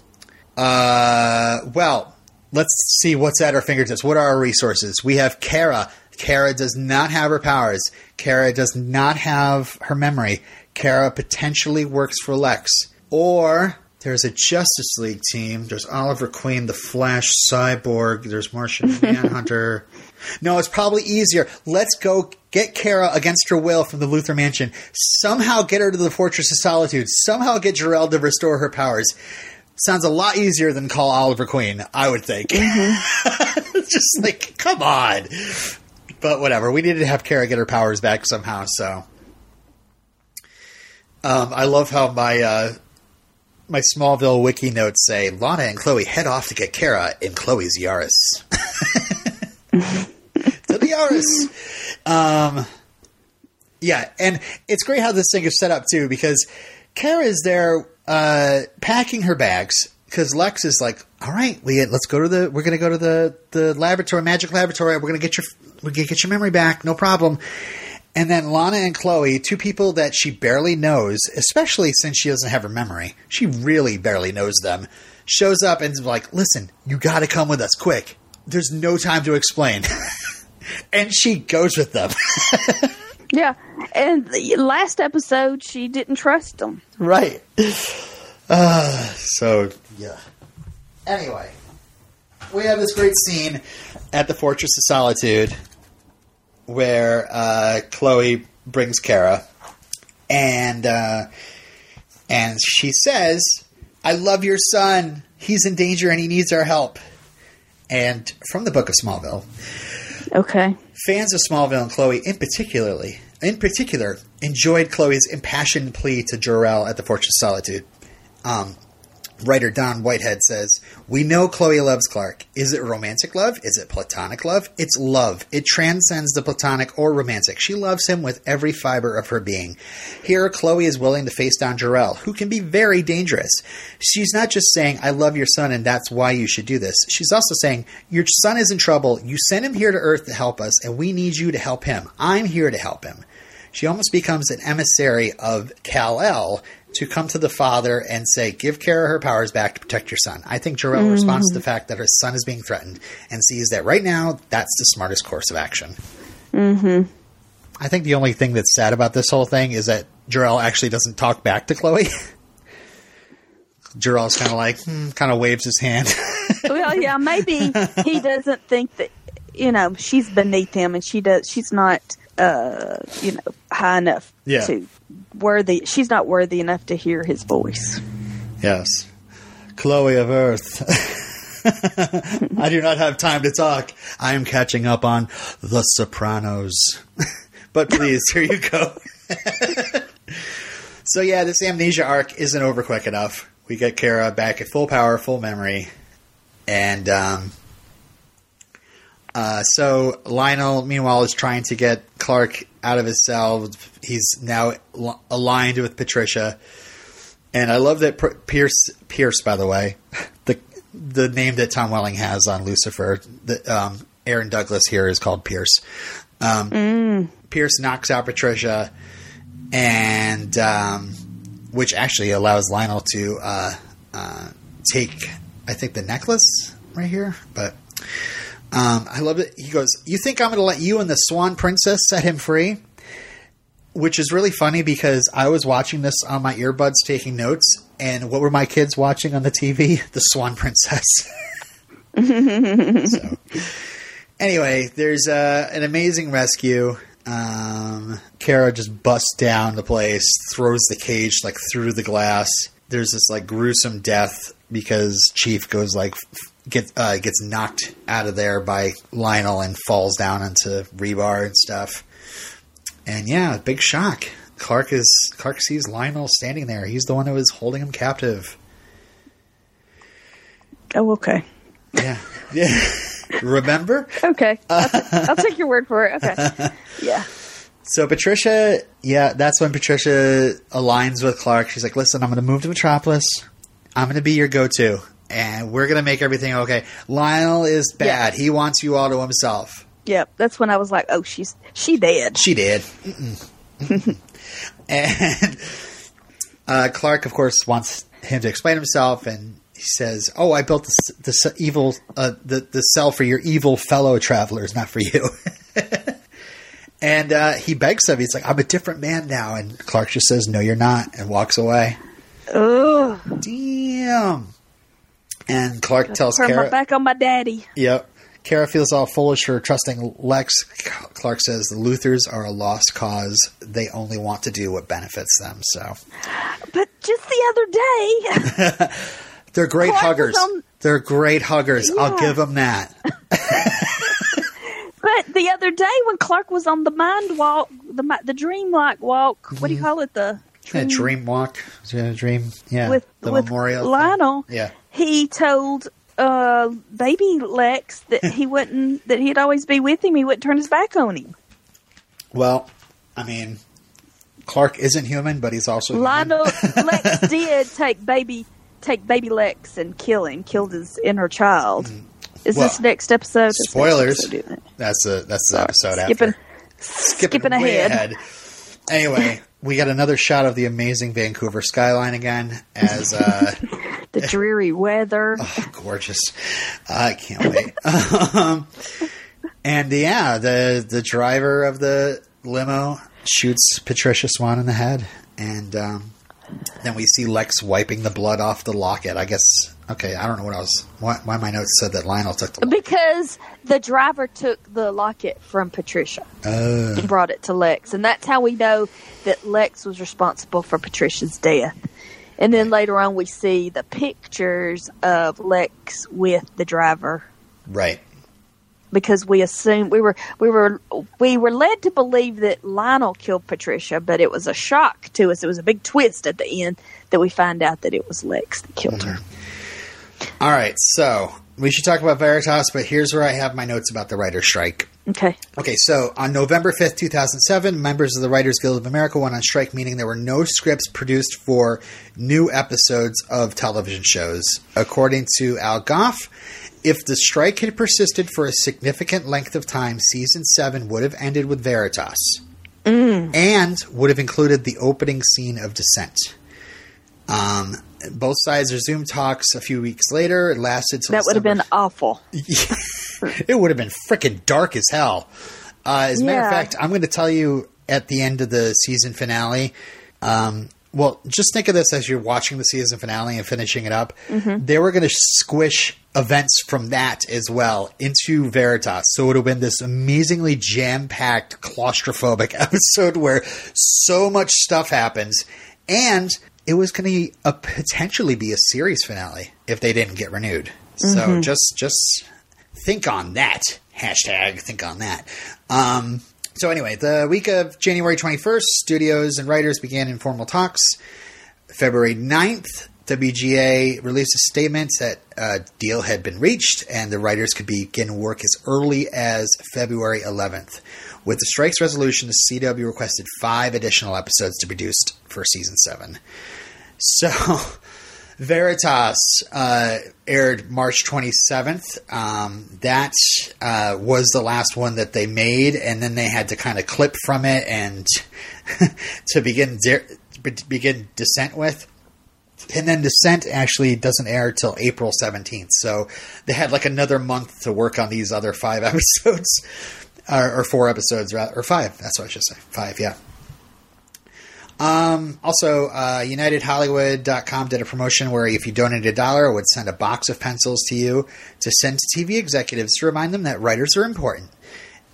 Uh well, let's see what's at our fingertips. What are our resources? We have Kara. Kara does not have her powers. Kara does not have her memory. Kara potentially works for Lex. Or there's a Justice League team. There's Oliver Queen, the Flash, Cyborg. There's Martian Manhunter. *laughs* No, it's probably easier. Let's go get Kara against her will from the Luthor Mansion. Somehow get her to the Fortress of Solitude. Somehow get Jor-El to restore her powers. Sounds a lot easier than call Oliver Queen, I would think. It's *laughs* just like, come on. But whatever. We needed to have Kara get her powers back somehow, so. Um, I love how my uh, my Smallville wiki notes say Lana and Chloe head off to get Kara in Chloe's Yaris. *laughs* Doesn't Expelliarmus. um, yeah, and it's great how this thing is set up too because Kara is there uh, packing her bags because Lex is like, "All right, we let's go to the we're going to go to the the laboratory, magic laboratory. We're going to get your we're going to get your memory back, no problem." And then Lana and Chloe, two people that she barely knows, especially since she doesn't have her memory, she really barely knows them, shows up and is like, "Listen, you got to come with us, quick. There's no time to explain." *laughs* and she goes with them. *laughs* Yeah, and the last episode she didn't trust them. Right. Uh, so, yeah. Anyway, we have this great scene at the Fortress of Solitude where uh, Chloe brings Kara, and uh, and she says, "I love your son. He's in danger and he needs our help." And from the Book of Smallville, Okay. fans of Smallville and Chloe, in particularly, in particular, enjoyed Chloe's impassioned plea to Jor-El at the Fortress of Solitude. Um, writer Don Whitehead says, "We know Chloe loves Clark. Is it romantic love? Is it platonic love? It's love. It transcends the platonic or romantic. She loves him with every fiber of her being. Here, Chloe is willing to face down Jor-El, who can be very dangerous. She's not just saying, I love your son and that's why you should do this. She's also saying, Your son is in trouble. You sent him here to Earth to help us, and we need you to help him. I'm here to help him. She almost becomes an emissary of Kal-El to come to the father and say, Give Kara her powers back to protect your son. I think Jor-El responds to the fact that her son is being threatened and sees that right now that's the smartest course of action. Mm-hmm. I think the only thing that's sad about this whole thing is that Jor-El actually doesn't talk back to Chloe. Jor-El's kind of like, hmm, kind of waves his hand. *laughs* Well, yeah, maybe he doesn't think that you know she's beneath him, and she does. She's not, uh, you know, high enough Yeah. to worthy. She's not worthy enough to hear his voice. yes. Chloe of Earth. *laughs* I do not have time to talk. I am catching up on The Sopranos. *laughs* but please, here you go. *laughs* so yeah, this amnesia arc isn't over quick enough. We get Kara back at full power, full memory, and um, uh, so Lionel, meanwhile, is trying to get Clark out of his cell. He's now al- aligned with Patricia, and I love that Pierce. Pierce, by the way, *laughs* the the name that Tom Welling has on Lucifer. The, um, Aaron Douglas here is called Pierce. Um, Pierce knocks out Patricia, and um, which actually allows Lionel to uh, uh, take, I think, the necklace right here. But um, I love it. He goes, "You think I'm going to let you and the Swan Princess set him free?" Which is really funny because I was watching this on my earbuds, taking notes, and what were my kids watching on the TV? *laughs* The Swan Princess. *laughs* so, anyway, there's uh, an amazing rescue. Um, Kara just busts down the place, throws the cage like through the glass. There's this like gruesome death because Chief goes like f- get uh, gets knocked out of there by Lionel and falls down into rebar and stuff. And yeah, big shock. Clark is Clark sees Lionel standing there. He's the one who was holding him captive. Oh, okay, Yeah, yeah. *laughs* Remember? okay. *laughs* I'll, t- I'll take your word for it. Okay, yeah. So Patricia, yeah, that's when Patricia aligns with Clark. She's like, "Listen, I'm going to move to Metropolis. I'm going to be your go-to, and we're going to make everything okay." Lionel is bad. He wants you all to himself. Yep, that's when I was like, "Oh, she's she dead." She did. Mm-mm. *laughs* Mm-mm. and uh, Clark, of course, wants him to explain himself, and he says, "Oh, I built this, the evil uh, the the cell for your evil fellow travelers, not for you." *laughs* and uh, he begs him. He's like, "I'm a different man now," and Clark just says, "No, you're not," and walks away. Oh, Damn. And Clark tells turn my Kara, back on my daddy. Yep. Kara feels all foolish for trusting Lex. Clark says the Luthors are a lost cause. They only want to do what benefits them. So But just the other day, *laughs* they're great Clark huggers. on- They're great huggers. I'll give them that. *laughs* but the other day when Clark was on the mind walk, the the dream like walk, what do you mm-hmm. call it? The Yeah, dream walk. Is it a dream? Yeah. with the with memorial. thing. Lionel. Yeah. He told uh, baby Lex that he *laughs* wouldn't that he'd always be with him. He wouldn't turn his back on him. Well, I mean, Clark isn't human, but he's also human. Lionel Lex *laughs* did take baby take baby Lex and kill him, killed his inner child. Is Well, this next episode? Next Spoilers. episode. That's a that's the episode skipping, after. Skipping, skipping way ahead. Anyway, we got another shot of the amazing Vancouver skyline again as uh, *laughs* the dreary weather. *laughs* Oh, gorgeous. I can't wait. *laughs* um, and yeah, the the driver of the limo shoots Patricia Swan in the head, and um, then we see Lex wiping the blood off the locket. I guess. Okay, I don't know what else. Why, why my notes said that Lionel took the. Locket. Because the driver took the locket from Patricia Uh, and brought it to Lex, and that's how we know that Lex was responsible for Patricia's death. And then later on, we see the pictures of Lex with the driver right. because we assumed we were we were we were led to believe that Lionel killed Patricia, but it was a shock to us. It was a big twist at the end that we find out that it was Lex that killed mm-hmm. her. All right, so we should talk about Veritas, but here's where I have my notes about the writer's strike. Okay. Okay, so on November 5th, 2007, members of the Writers Guild of America went on strike, meaning there were no scripts produced for new episodes of television shows. According to Al Gough, if the strike had persisted for a significant length of time, season 7 would have ended with Veritas and would have included the opening scene of Descent. Um, both sides resumed talks a few weeks later. It lasted That would have been awful. *laughs* it would have been freaking dark as hell. Uh, as a matter of fact, I'm going to tell you at the end of the season finale. Um, well, just think of this as you're watching the season finale and finishing it up. They were going to squish events from that as well into Veritas. So it would have been this amazingly jam packed, claustrophobic *laughs* episode where so much stuff happens. And it was going to uh, potentially be a series finale if they didn't get renewed. So just just think on that. Hashtag think on that. Um, so anyway, the week of January 21st, studios and writers began informal talks. February 9th, WGA released a statement that a deal had been reached and the writers could begin work as early as February 11th. With the strike's resolution, the CW requested five additional episodes to be produced for season seven. So, *laughs* Veritas uh, aired March 27th. Um, that uh, was the last one that they made, and then they had to kind of clip from it and *laughs* to begin de- begin Descent with. And then Descent actually doesn't air till April 17th. So they had like another month to work on these other five *laughs* episodes, or, or four episodes, or five. That's what I should say. Five, yeah. Um, also, uh, UnitedHollywood.com did a promotion where if you donated a dollar, it would send a box of pencils to you to send to TV executives to remind them that writers are important.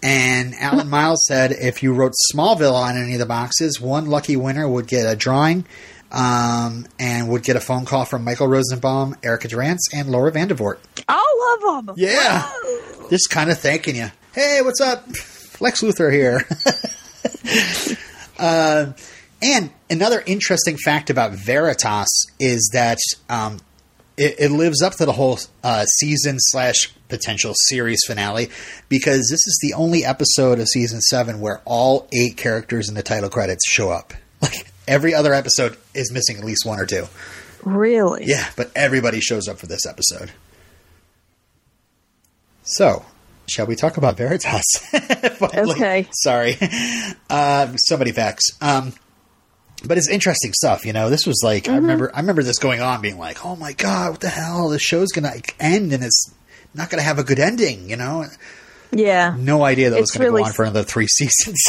And Alan *laughs* Miles said if you wrote Smallville on any of the boxes, one lucky winner would get a drawing um, and would get a phone call from Michael Rosenbaum, Erica Durance, and Laura Vandervoort. All of them. Yeah. Whoa. Just kind of thanking you. Hey, what's up? Lex Luthor here. *laughs* uh, and another interesting fact about Veritas is that um, it, it lives up to the whole uh, season slash potential series finale because this is the only episode of season seven where all eight characters in the title credits show up. *laughs* Like every other episode is missing at least one or two. Really? Yeah, but everybody shows up for this episode. So, shall we talk about Veritas? *laughs* Okay. Sorry. Uh, so many facts. Um, but it's interesting stuff, you know. This was like I remember. I remember this going on, being like, "Oh my god, what the hell? The show's gonna end, and it's not gonna have a good ending." You know, Yeah. no idea that was It's gonna really go on for another three *laughs* seasons.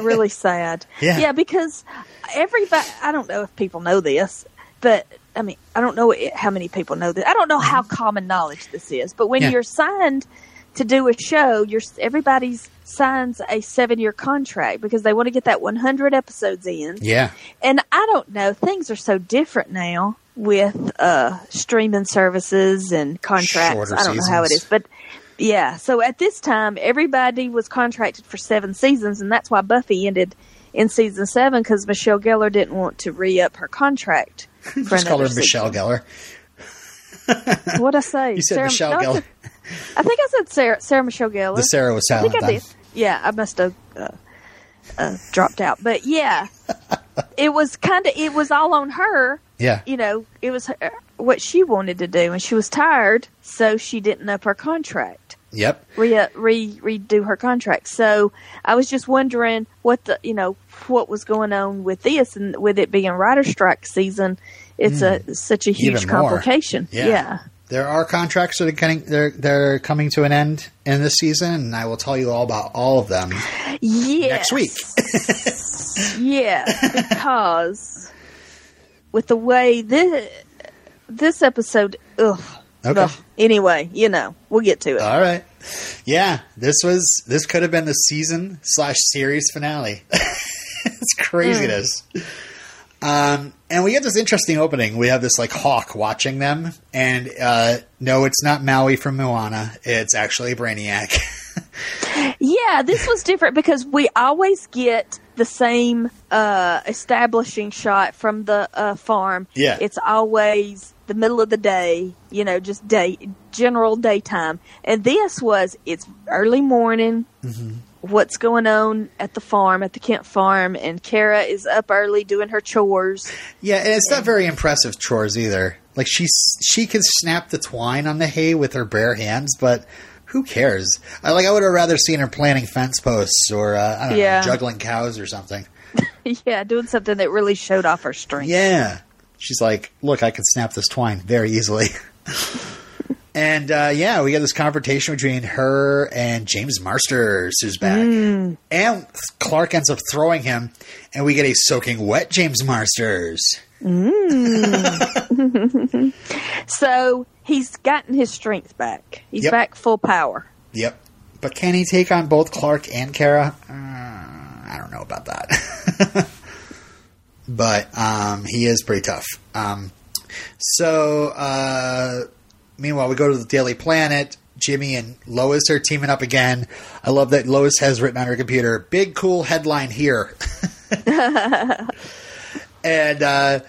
really sad. Yeah. Yeah, because everybody, I don't know if people know this, but I mean, I don't know how many people know this. I don't know how common knowledge this is, but when Yeah. you're signed to do a show, you're everybody's signs a seven year contract because they want to get that 100 episodes in. yeah, And I don't know, things are so different now with uh, streaming services and contracts. Shorter I don't know how it is, but yeah. So at this time, everybody was contracted for seven seasons, and that's why Buffy ended in season seven because Michelle Gellar didn't want to re up her contract. *laughs* Just call her another Michelle season. *laughs* What I say? You said Michelle no, I Gellar. I think I said Sarah, Sarah Michelle Gellar. The Sarah was I think silent I did. Yeah, I must have uh, uh, dropped out. But yeah, *laughs* it was kind of it was all on her. Yeah. You know, it was her, what she wanted to do, and she was tired, so she didn't up her contract. Yep. Re, re redo her contract. So I was just wondering what the you know what was going on with this, and with it being writer strike season, it's a such a huge Hmm. Even complication. Yeah. yeah. There are contracts that are getting they're they're coming to an end in this season, and I will tell you all about all of them Yes. next week. *laughs* *laughs* yes, because with the way this this episode, ugh. Okay. Anyway, you know, we'll get to it. All right. Yeah, this was this could have been the season slash series finale. *laughs* it's craziness. Um, and we get this interesting opening. We have this like hawk watching them, and uh, no, it's not Maui from Moana. It's actually Brainiac. *laughs* Yeah, this was different because we always get the same uh, establishing shot from the uh, farm. Yeah. it's always the middle of the day. You know, just day general daytime. And this was it's early morning. Mm-hmm. What's going on at the farm at the Kent farm? And Kara is up early doing her chores. yeah, and it's not very impressive chores either. Like she she can snap the twine on the hay with her bare hands, but who cares? I like I would have rather seen her planting fence posts or uh, I don't Yeah. know, juggling cows or something. *laughs* yeah, doing something that really showed off her strength. Yeah. She's like, look, I can snap this twine very easily. *laughs* and uh, yeah, we get this confrontation between her and James Marsters, who's back. And Clark ends up throwing him, and we get a soaking wet James Marsters. *laughs* So he's gotten his strength back. He's Yep. back full power. Yep. But can he take on both Clark and Kara? Uh, I don't know about that. *laughs* but um, he is pretty tough. Um, so, uh, meanwhile, we go to the Daily Planet. Jimmy and Lois are teaming up again. I love that Lois has written on her computer, big cool headline here. *laughs* and uh,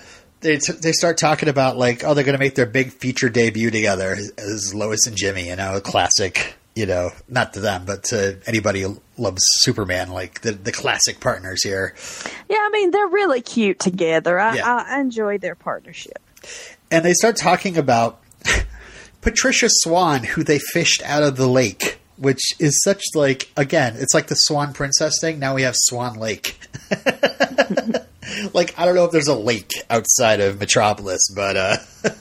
they, t- they start talking about, like, oh, they're going to make their big feature debut together as Lois and Jimmy, you know, a classic, you know, not to them, but to anybody who loves Superman, like the, the classic partners here. Yeah, I mean they're really cute together. I, Yeah. I enjoy their partnership. and they start talking about *laughs* Patricia Swan, who they fished out of the lake, which is such like again, it's like the Swan Princess thing. Now we have Swan Lake. *laughs* like I don't know if there's a lake outside of Metropolis, but uh *laughs*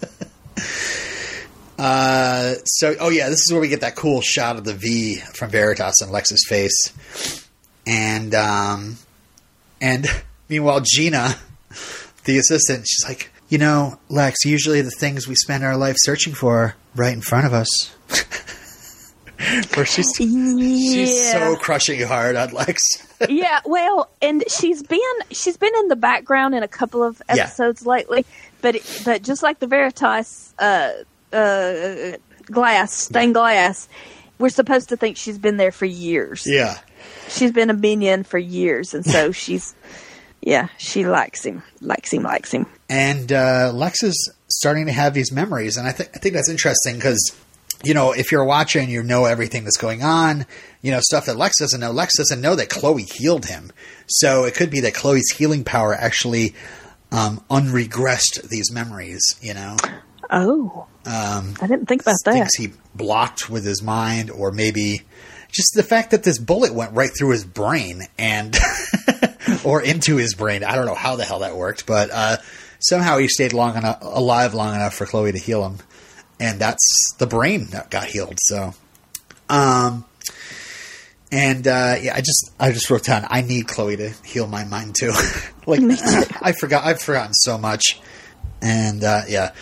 Uh, so, oh yeah, this is where we get that cool shot of the V from Veritas and Lex's face, and um, and *laughs* meanwhile, Gina, the assistant, she's like, you know, Lex, usually the things we spend our life searching for are right in front of us. Where she's she's so crushing hard on Lex. *laughs* yeah, well, and she's been she's been in the background in a couple of Yeah. episodes lately, but it, but just like the Veritas uh, uh, glass stained glass, we're supposed to think she's been there for years. yeah, She's been a minion for years, and so *laughs* she's yeah, she likes him, likes him, likes him. And uh, Lex is starting to have these memories, and I think I think that's interesting because you know if you're watching, you know everything that's going on, you know stuff that Lex doesn't know. Lex doesn't know that Chloe healed him, so it could be that Chloe's healing power actually um, unregressed these memories. You know, Oh, um, I didn't think about that. things he blocked with his mind, or maybe just the fact that this bullet went right through his brain and *laughs* or into his brain. I don't know how the hell that worked, but uh, somehow he stayed long enough, alive long enough for Chloe to heal him, and that's the brain that got healed. So, um, and uh, yeah, I just I just wrote down I need Chloe to heal my mind too. *laughs* like *laughs* I forgot I've forgotten so much, and uh, yeah.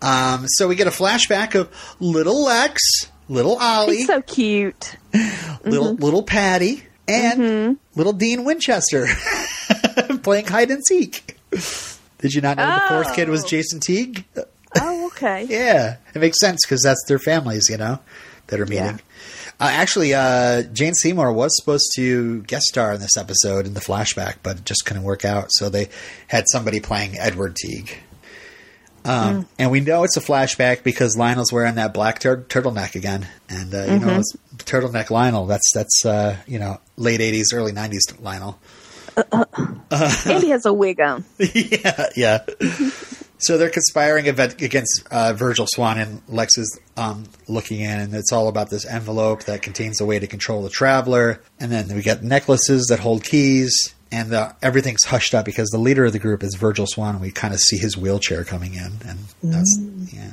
Um, so we get a flashback of little Lex, little Ollie, He's so cute. *laughs* little little Patty, and little Dean Winchester playing hide and seek. Did you not know the fourth kid was Oh. Jason Teague? Oh, okay. *laughs* Yeah, it makes sense because that's their families, you know, that are meeting. Yeah. Uh, actually, uh, Jane Seymour was supposed to guest star in this episode in the flashback, but it just couldn't work out. So they had somebody playing Edward Teague. Um, And we know it's a flashback because Lionel's wearing that black tur- turtleneck again, and uh, you know it's turtleneck Lionel. That's that's uh, you know late '80s, early '90s Lionel. *laughs* and he has a wig on. *laughs* yeah, yeah. so they're conspiring against uh, Virgil Swan, and Lex is um, looking in, and it's all about this envelope that contains a way to control the traveler. And then we get necklaces that hold keys, and uh, everything's hushed up because the leader of the group is Virgil Swan, and we kind of see his wheelchair coming in, and that's yeah.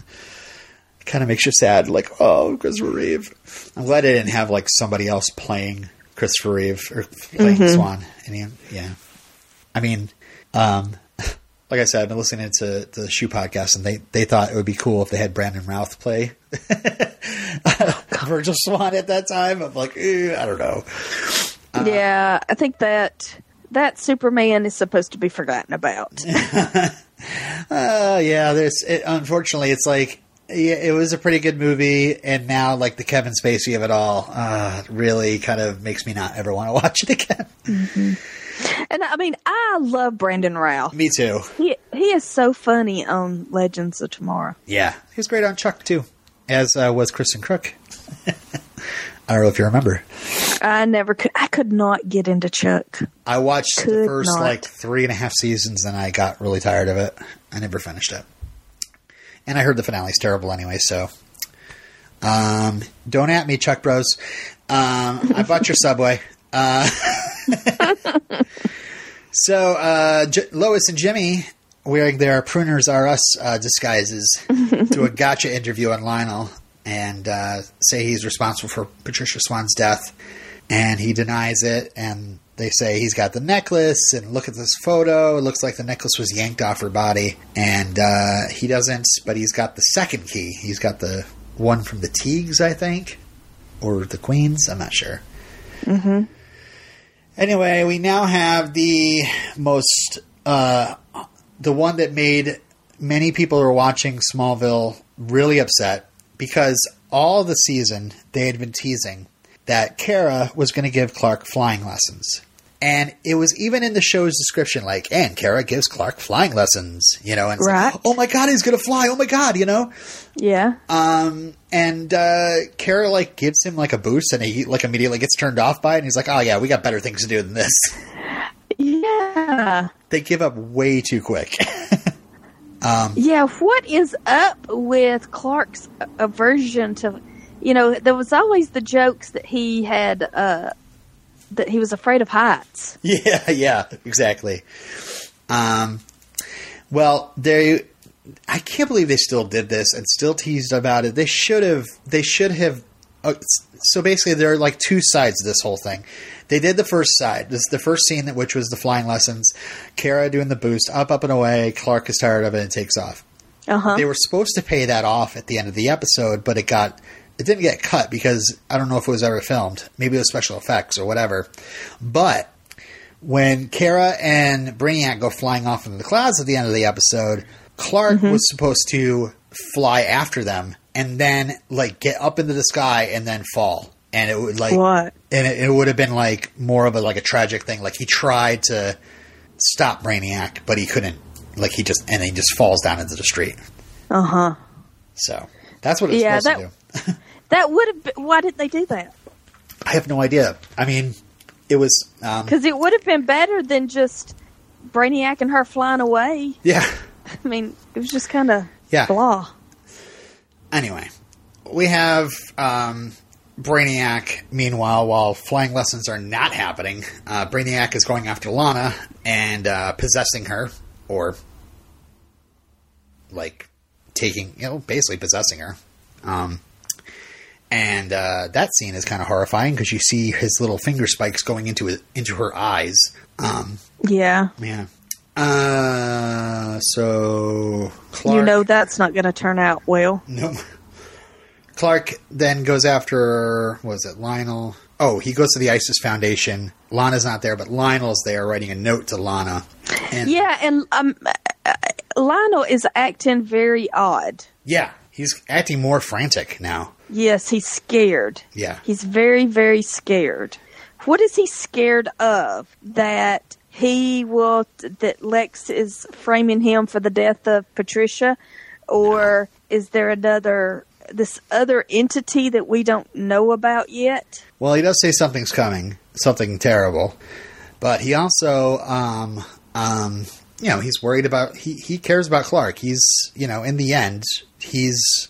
Kind of makes you sad, like oh, Christopher Reeve. I'm glad I didn't have like somebody else playing Christopher Reeve or playing Swan. And he, yeah, I mean, um, *laughs* like I said, I've been listening to, to the Shoe podcast, and they, they thought it would be cool if they had Brandon Routh play *laughs* *laughs* Virgil Swan at that time. I'm like, eh, I don't know. yeah, I think that that Superman is supposed to be forgotten about. Uh, yeah, there's it, unfortunately, it's like yeah, it was a pretty good movie, and now like the Kevin Spacey of it all, uh, really kind of makes me not ever want to *laughs* watch it again. and I mean, I love Brandon Routh. me too. He he is so funny on Legends of Tomorrow. Yeah, he was great on Chuck too, as uh, was Kristin Kreuk. *laughs* I don't know if you remember. I never could. I could not get into Chuck. I watched the Could first not. like three and a half seasons, and I got really tired of it. I never finished it, and I heard the finale's terrible anyway. So, um, don't at me, Chuck Bros. Um, I bought your Subway. Uh, *laughs* so uh, J- Lois and Jimmy wearing their pruners are us uh, disguises do a gotcha interview on Lionel and uh, say he's responsible for Patricia Swan's death, and he denies it. And they say he's got the necklace, and look at this photo. It looks like the necklace was yanked off her body, and uh, he doesn't. But he's got the second key. He's got the one from the Teagues, I think, or the Queens. I'm not sure. Hmm. Anyway, we now have the most, uh, the one that made many people who are watching Smallville really upset because all the season they had been teasing that Kara was going to give Clark flying lessons. And it was even in the show's description, like, and Kara gives Clark flying lessons, you know, and it's like, oh my god, he's gonna fly, oh my god, you know. Yeah. Um, and uh, Kara like gives him like a boost, and he like immediately gets turned off by it, and he's like, oh yeah, we got better things to do than this. Yeah. they give up way too quick. *laughs* Yeah. What is up with Clark's aversion to, you know, there was always the jokes that he had, uh, that he was afraid of heights. *laughs* yeah, yeah, exactly. Um, well, they, I can't believe they still did this and still teased about it. They should have. They should have. Uh, so basically, there are like two sides to this whole thing. They did the first side. This is the first scene, that which was the flying lessons. Kara doing the boost, up, up and away. Clark is tired of it and takes off. Uh huh. They were supposed to pay that off at the end of the episode, but it got it didn't get cut because I don't know if it was ever filmed. Maybe it was special effects or whatever. But when Kara and Brainiac go flying off into the clouds at the end of the episode, Clark was supposed to fly after them and then like get up into the sky and then fall. And it would like What? and it, it would have been like more of a like a tragic thing. Like he tried to stop Brainiac, but he couldn't. Like he just and he just falls down into the street. Uh huh. So that's what it's Yeah, supposed that- to do. *laughs* That would have. Been, why did they do that? I have no idea. I mean, it was um, Because it would have been better than just Brainiac and her flying away. yeah. *laughs* I mean, it was just kind of Yeah. blah. Anyway, we have um, Brainiac. Meanwhile, while flying lessons are not happening, uh, Brainiac is going after Lana and uh, possessing her, or like taking, you know, basically possessing her. Um, and uh, that scene is kind of horrifying because you see his little finger spikes going into it, into her eyes. Um, Yeah. yeah. Uh, so Clark, You know that's not going to turn out well. no. Clark then goes after was it Lionel? Oh, he goes to the ISIS Foundation. Lana's not there, but Lionel's there writing a note to Lana. And Yeah, and um, uh, Lionel is acting very odd. yeah, he's acting more frantic now. Yes, he's scared. Yeah. He's very, very scared. What is he scared of? That he will, that Lex is framing him for the death of Patricia, or is there another this other entity that we don't know about yet? Well, he does say something's coming, something terrible, but he also, um, um, you know, he's worried about. He he cares about Clark. He's, you know, in the end, he's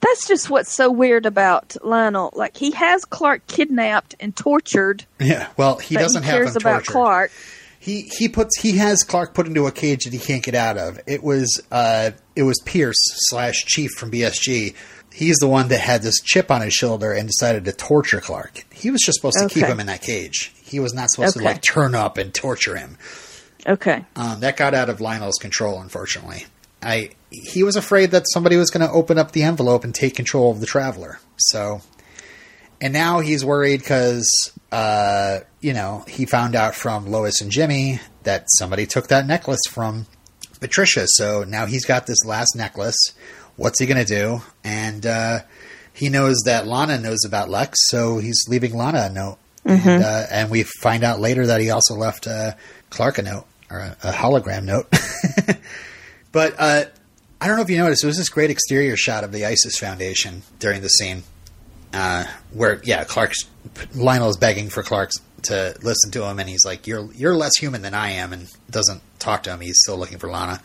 That's just what's so weird about Lionel. Like he has Clark kidnapped and tortured, yeah. Well, he doesn't he have cares him about tortured. Clark. He he puts he has Clark put into a cage that he can't get out of. It was uh it was Pierce slash Chief from BSG. He's the one that had this chip on his shoulder and decided to torture Clark. He was just supposed to keep him in that cage. He was not supposed to like turn up and torture him. Okay. Um, that got out of Lionel's control, unfortunately. I he was afraid that somebody was going to open up the envelope and take control of the traveler. So, and now he's worried because uh, you know he found out from Lois and Jimmy that somebody took that necklace from Patricia. So now he's got this last necklace. What's he going to do? And uh, he knows that Lana knows about Lex, so he's leaving Lana a note. And, uh, and we find out later that he also left uh, Clark a note or a, a hologram note. *laughs* but uh, I don't know if you noticed, there was this great exterior shot of the ISIS Foundation during the scene uh, where, yeah, Clark's Lionel is begging for Clark to listen to him, and he's like, "You're you're less human than I am," and doesn't talk to him. He's still looking for Lana.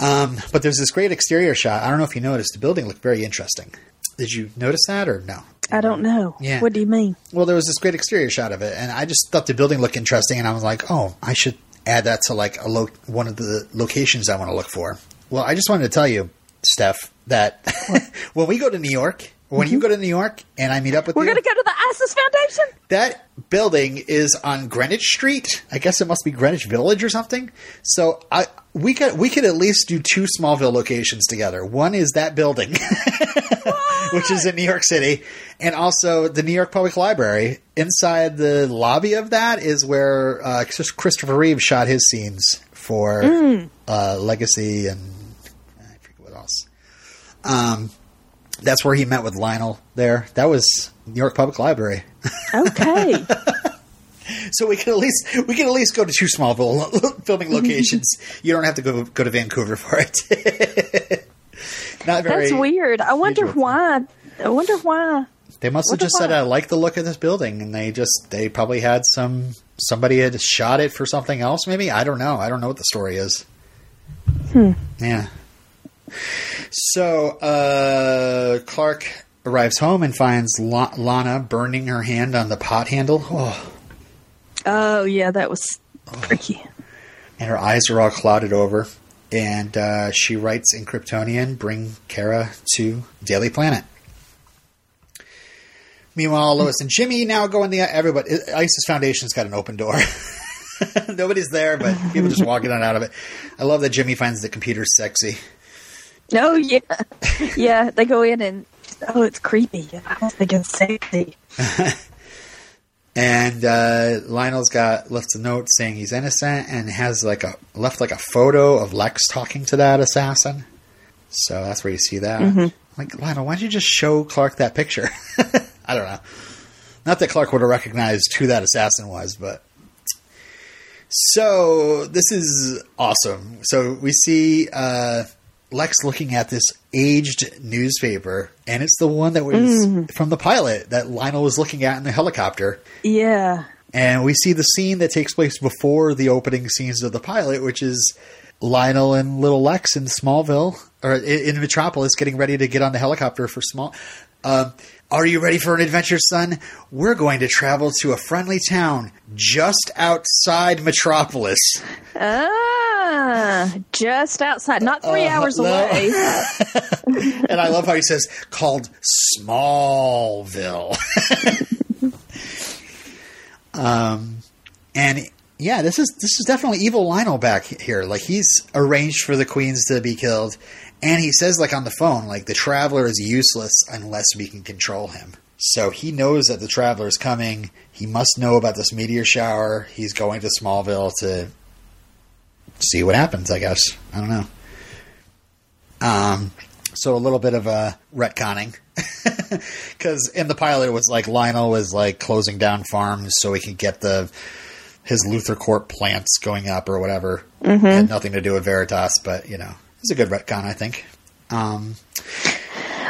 Um, but there's this great exterior shot. I don't know if you noticed. The building looked very interesting. Did you notice that or no? I don't know. Yeah. What do you mean? Well, there was this great exterior shot of it, and I just thought the building looked interesting, and I was like, oh, I should add that to like a lo- one of the locations I want to look for. Well, I just wanted to tell you, Steph, that *laughs* when we go to New York, when you mm-hmm. go to New York, and I meet up with We're you, going to go to the ISIS Foundation? that building is on Greenwich Street. I guess it must be Greenwich Village or something. So I we could we could at least do two Smallville locations together. One is that building, *laughs* which is in New York City, and also the New York Public Library. Inside the lobby of that is where uh, Christopher Reeve shot his scenes for uh, Legacy and I forget what else. Um, that's where he met with Lionel. There, that was New York Public Library. Okay. *laughs* So we can at least we can at least go to two small *laughs* filming locations. you don't have to go go to Vancouver for it. *laughs* Not very. That's weird. I wonder why. I wonder why. They must have just said, "I like the look of this building," and they just they probably had some somebody had shot it for something else. Maybe I don't know. I don't know what the story is. Hmm. Yeah. So uh, Clark arrives home and finds La- Lana burning her hand on the pot handle. Oh. Oh, yeah, that was freaky. and her eyes are all clouded over. And uh, she writes in Kryptonian, "Bring Kara to Daily Planet." Meanwhile, Lois and Jimmy now go in the everybody. ISIS Foundation's got an open door. *laughs* Nobody's there, but people just walking in out of it. I love that Jimmy finds the computer sexy. Oh, yeah. *laughs* Yeah, they go in and, oh, it's creepy. I was thinking sexy. *laughs* And uh, Lionel's got left a note saying he's innocent, and has like a left like a photo of Lex talking to that assassin. So that's where you see that. Like Lionel, why don't you just show Clark that picture? *laughs* I don't know. Not that Clark would have recognized who that assassin was, but so this is awesome. So we see uh, Lex looking at this aged newspaper, and it's the one that was from the pilot that Lionel was looking at in the helicopter. Yeah. And we see the scene that takes place before the opening scenes of the pilot, which is Lionel and little Lex in Smallville or in, in Metropolis getting ready to get on the helicopter for small. Um, are you ready for an adventure, son? We're going to travel to a friendly town just outside Metropolis. Ah, just outside, not three Uh, hours no. away. *laughs* and I love how he says called Smallville. *laughs* um, and yeah, this is this is definitely evil Lionel back here. Like he's arranged for the queens to be killed, and he says like on the phone, like the traveler is useless unless we can control him. So he knows that the traveler is coming. He must know about this meteor shower. He's going to Smallville to see what happens. I guess I don't know. Um, so a little bit of a retconning *laughs* because in the pilot it was like Lionel was like closing down farms so he could get the his Luthor Corp plants going up or whatever. Had nothing to do with Veritas, but you know it's a good retcon, I think. Um,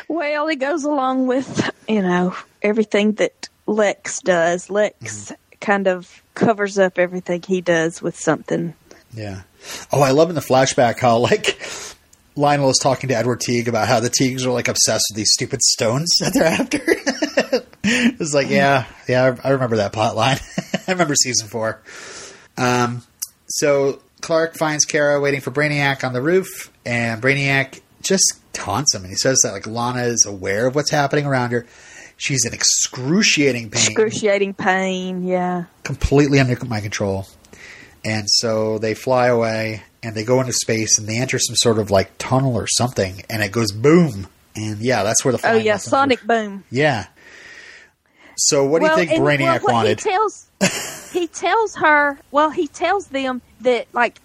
Well, it goes along with, you know, everything that Lex does. Lex kind of covers up everything he does with something. yeah. Oh, I love in the flashback how like Lionel is talking to Edward Teague about how the Teagues are like obsessed with these stupid stones that they're after. *laughs* it's like, yeah, yeah, I I remember that plot line. *laughs* I remember season four. Um, so Clark finds Kara waiting for Brainiac on the roof, and Brainiac just taunts him, and he says that like Lana is aware of what's happening around her. She's in excruciating pain, Excruciating pain, yeah. completely under my control. And so they fly away, and they go into space, and they enter some sort of like tunnel or something, and it goes boom. And yeah, that's where the Oh, yeah, Sonic Boom. Yeah. So what do you think Brainiac well, wanted? He tells, *laughs* he tells her, well, he tells them that, like,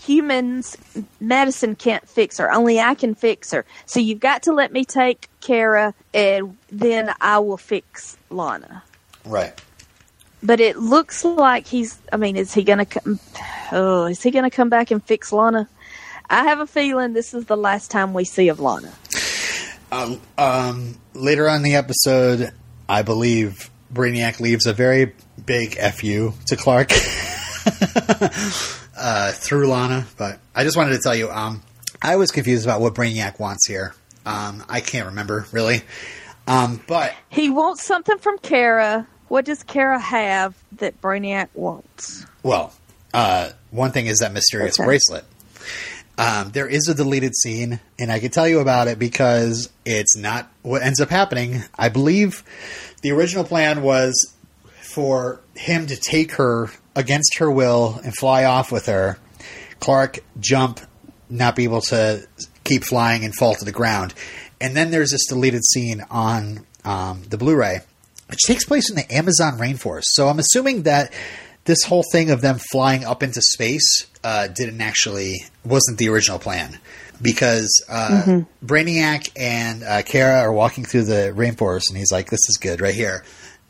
humans, medicine can't fix her. Only I can fix her. So you've got to let me take Kara, and then I will fix Lana. right. But it looks like he's. I mean, is he going to come? Oh, is he going to come back and fix Lana? I have a feeling this is the last time we see of Lana. Um, um, later on in the episode, I believe Brainiac leaves a very big fu to Clark *laughs* uh, through Lana. But I just wanted to tell you, um, I was confused about what Brainiac wants here. Um, I can't remember really, um, but He wants something from Kara. What does Kara have that Brainiac wants? well, uh, one thing is that mysterious Okay. bracelet. Um, there is a deleted scene, and I can tell you about it because it's not what ends up happening. I believe the original plan was for him to take her against her will and fly off with her. Clark jump, not be able to keep flying and fall to the ground. And then there's this deleted scene on um, the Blu ray, which takes place in the Amazon rainforest. So I'm assuming that this whole thing of them flying up into space uh, didn't actually, wasn't the original plan. Because uh, Brainiac and uh, Kara are walking through the rainforest, and he's like, This is good right here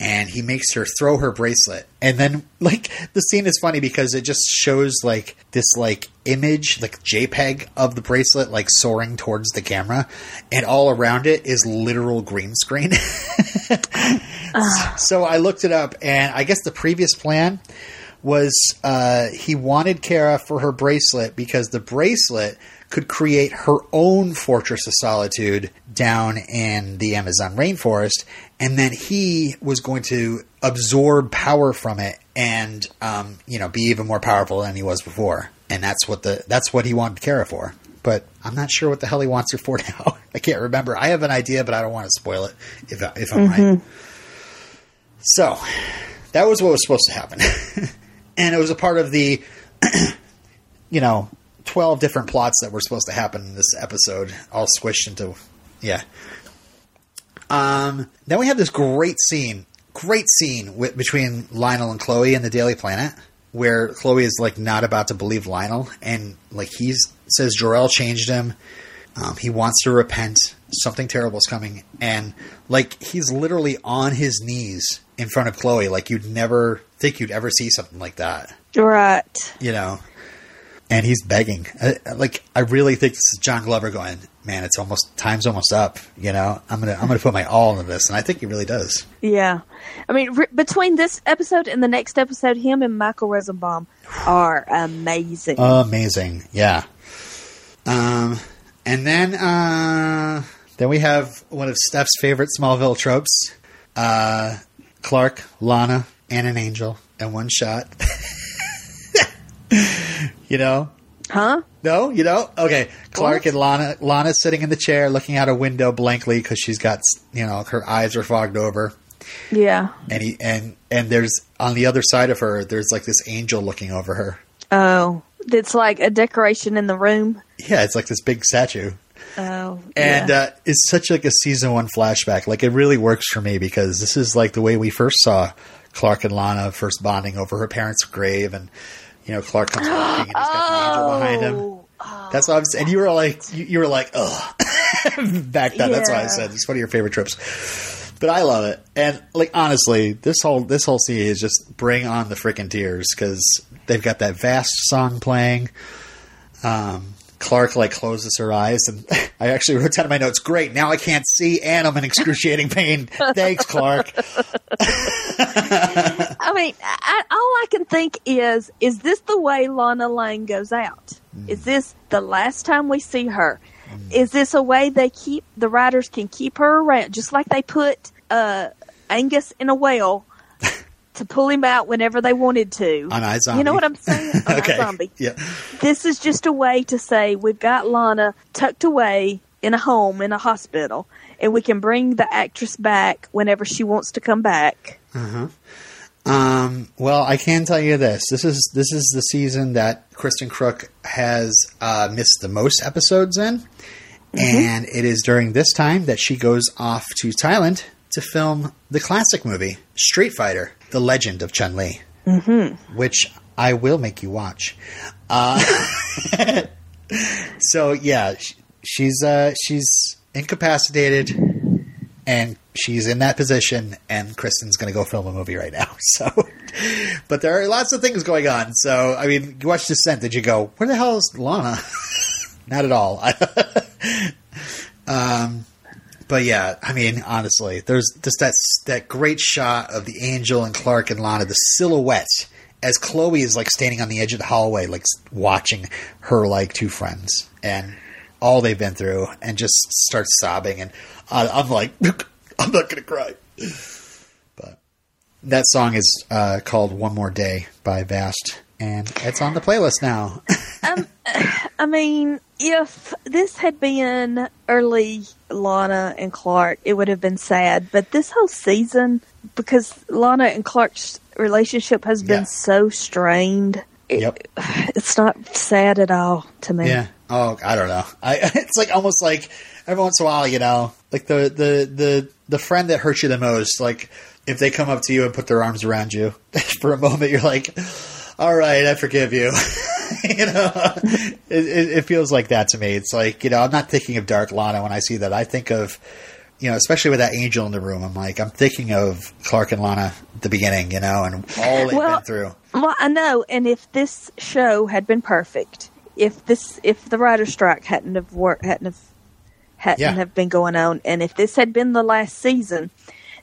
and he makes her throw her bracelet. And then *laughs* like the scene is funny because it just shows like this like image, like JPEG of the bracelet like soaring towards the camera and all around it is literal green screen. *laughs* so I looked it up and I guess the previous plan was uh, he wanted Kara for her bracelet because the bracelet could create her own fortress of solitude down in the Amazon rainforest, and then he was going to absorb power from it and um, you know be even more powerful than he was before. And that's what the that's what he wanted Kara for. But I'm not sure what the hell he wants her for *laughs* now. I can't remember. I have an idea, but I don't want to spoil it if if I'm right. So that was what was supposed to happen. *laughs* and it was a part of the, *clears throat* you know, 12 different plots that were supposed to happen in this episode, all squished into, yeah. Um, then we have this great scene, great scene with, between Lionel and Chloe in the Daily Planet, where Chloe is like not about to believe Lionel, and like he says Jor-El changed him. Um, he wants to repent. Something terrible is coming, and like he's literally on his knees in front of Chloe. Like you'd never think you'd ever see something like that, Right. you know. And he's begging. Uh, like I really think this is John Glover going, man. It's almost time's almost up. You know, I'm gonna I'm gonna put my all into this, and I think he really does. Yeah. I mean, re- between this episode and the next episode, him and Michael Rosenbaum are amazing. Amazing, yeah. Um, and then uh, then we have one of Steph's favorite Smallville tropes: uh, Clark, Lana, and an angel in one shot. *laughs* *laughs* you know, huh? no, you know, okay. Clark What? and Lana, Lana's sitting in the chair, looking out a window blankly because she's got, you know, her eyes are fogged over Yeah. and he and and there's on the other side of her there's like this angel looking over her Oh, it's like a decoration in the room. yeah it's like this big statue Oh, and yeah. uh, it's such like a season one flashback like it really works for me because this is like the way we first saw clark and lana first bonding over her parents grave and you know clark comes walking and he's got the *gasps* angel behind him Oh, that's what I was, saying. and you were like, you, you were like, ugh, *laughs* back then. That's why I said it's one of your favorite trips. But I love it, and like honestly, this whole this whole scene is just bring on the freaking tears because they've got that vast song playing. Um, Clark like closes her eyes, and *laughs* I actually wrote down in my notes. Great, now I can't see, and I'm in excruciating pain. *laughs* Thanks, Clark. I mean, I, all I can think is, is this the way Lana Lang goes out? Is this the last time we see her? Is this a way they keep the writers can keep her around, just like they put uh, Angus in a well to pull him out whenever they wanted to? On iZombie. You know what I'm saying? *laughs* On okay. iZombie. Yeah. This is just a way to say we've got Lana tucked away in a home in a hospital, and we can bring the actress back whenever she wants to come back. Um, well, I can tell you this: this is this is the season that Kristin Kreuk has uh, missed the most episodes in, and it is during this time that she goes off to Thailand to film the classic movie Street Fighter: The Legend of Chun Li, mm-hmm. which I will make you watch. Uh, *laughs* so yeah, she's uh, she's incapacitated and she's in that position and Kristin's going to go film a movie right now. *laughs* So but there are lots of things going on. So i mean you watch descent. Did you go where the hell is lana? *laughs* Not at all. Um but yeah i mean honestly there's just that that great shot of the angel and clark and lana the silhouette as chloe is like standing on the edge of the hallway like watching her like two friends and all they've been through and just starts sobbing. And i'm like *laughs* i'm not gonna cry. But that song is uh, called one more day by vast and it's on the playlist now *laughs* um, I mean, if this had been early Lana and Clark, it would have been sad. But this whole season, because Lana and Clark's relationship has been Yeah. so strained, it, Yep. it's not sad at all to me. Yeah. Oh, I don't know. I *laughs* it's like almost like every once in a while, you know, like the the the the friend that hurts you the most. Like if they come up to you and put their arms around you *laughs* for a moment, you're like, "All right, I forgive you." *laughs* you know, it, it, feels like that to me. It's like you know, I'm not thinking of Dark Lana when I see that. I think of you know, especially with that angel in the room. I'm like, I'm thinking of Clark and Lana the beginning, you know, and all they've Well, been through. Well, I know, and if this show had been perfect, if this if the writer strike hadn't have worked, hadn't have hadn't Yeah. have been going on, and if this had been the last season,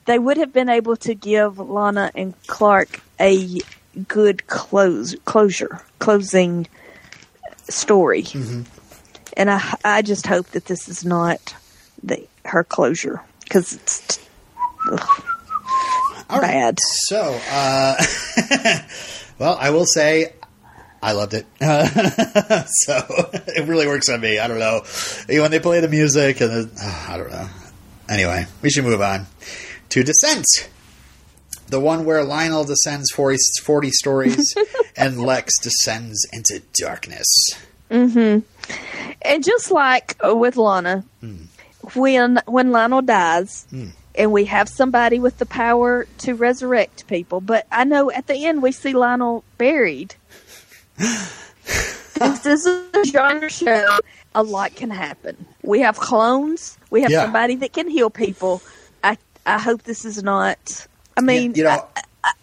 they would have been able to give Lana and Clark a good close closure closing story. Mm-hmm. And I I just hope that this is not the her closure because it's ugh, All right. bad. So, uh, *laughs* well, I will say I loved it. *laughs* so it really works on me. I don't know when they play the music and the, oh, *sighs* I don't know. Anyway, we should move on to Descent, the one where Lionel descends 40, 40 stories *laughs* and Lex descends into darkness. Mm-hmm. And just like with Lana, hmm. when when Lionel dies, hmm. and we have somebody with the power to resurrect people, but I know at the end we see Lionel buried. *laughs* this is a genre show. A lot can happen. We have clones. We have Yeah. somebody that can heal people. I I hope this is not. I mean, you know,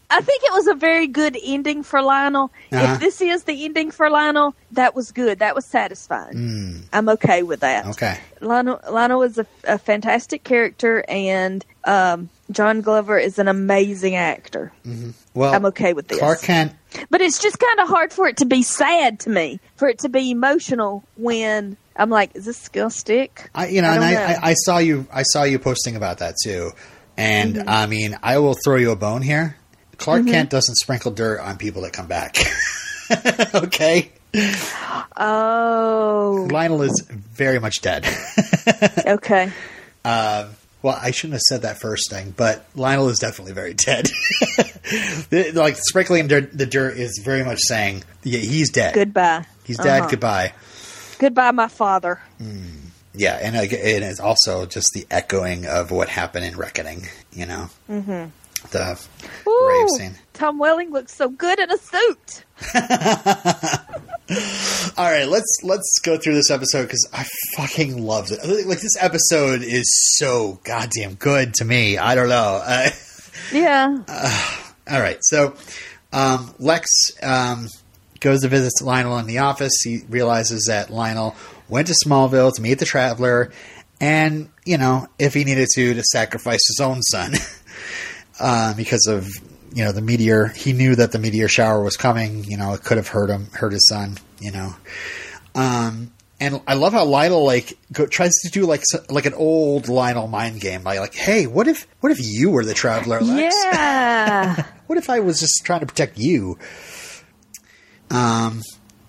I think it was a very good ending for Lionel. Uh-huh. If this is the ending for Lionel, that was good. That was satisfying. I'm okay with that. Okay. Lionel, Lionel is a, a fantastic character, and um, John Glover is an amazing actor. Well, I'm okay with this. Clark Kent But it's just kind of hard for it to be sad to me, for it to be emotional when I'm like, is this gonna stick? I, you know, I and I, know. I, I saw you, I saw you posting about that too. And Mm-hmm. I mean, I will throw you a bone here. Clark Kent doesn't sprinkle dirt on people that come back. *laughs* okay, Oh, Lionel is very much dead. *laughs* okay. well, I shouldn't have said that first thing, but Lionel is definitely very dead. *laughs* Like sprinkling dirt, the dirt is very much saying, yeah, he's dead. Goodbye. He's dead. Uh-huh. Goodbye. Goodbye, my father. Yeah, and it is also just the echoing of what happened in Reckoning. You know, mm-hmm. the grave Ooh, scene. Tom Welling looks so good in a suit. *laughs* All right, let's let's go through this episode because I fucking loved it. Like this episode is so goddamn good to me. I don't know. Uh, *laughs* Yeah. all right, so um, Lex um, goes to visit Lionel in the office. He realizes that Lionel went to Smallville to meet the Traveler, and you know, if he needed to, to sacrifice his own son *laughs* uh, because of you know the meteor. He knew that the meteor shower was coming. You know, it could have hurt him, hurt his son. You know, um, and I love how Lionel like go, tries to do like like an old Lionel mind game by like, hey, what if what if you were the Traveler, Lex? Yeah. *laughs* what if I was just trying to protect you? Um,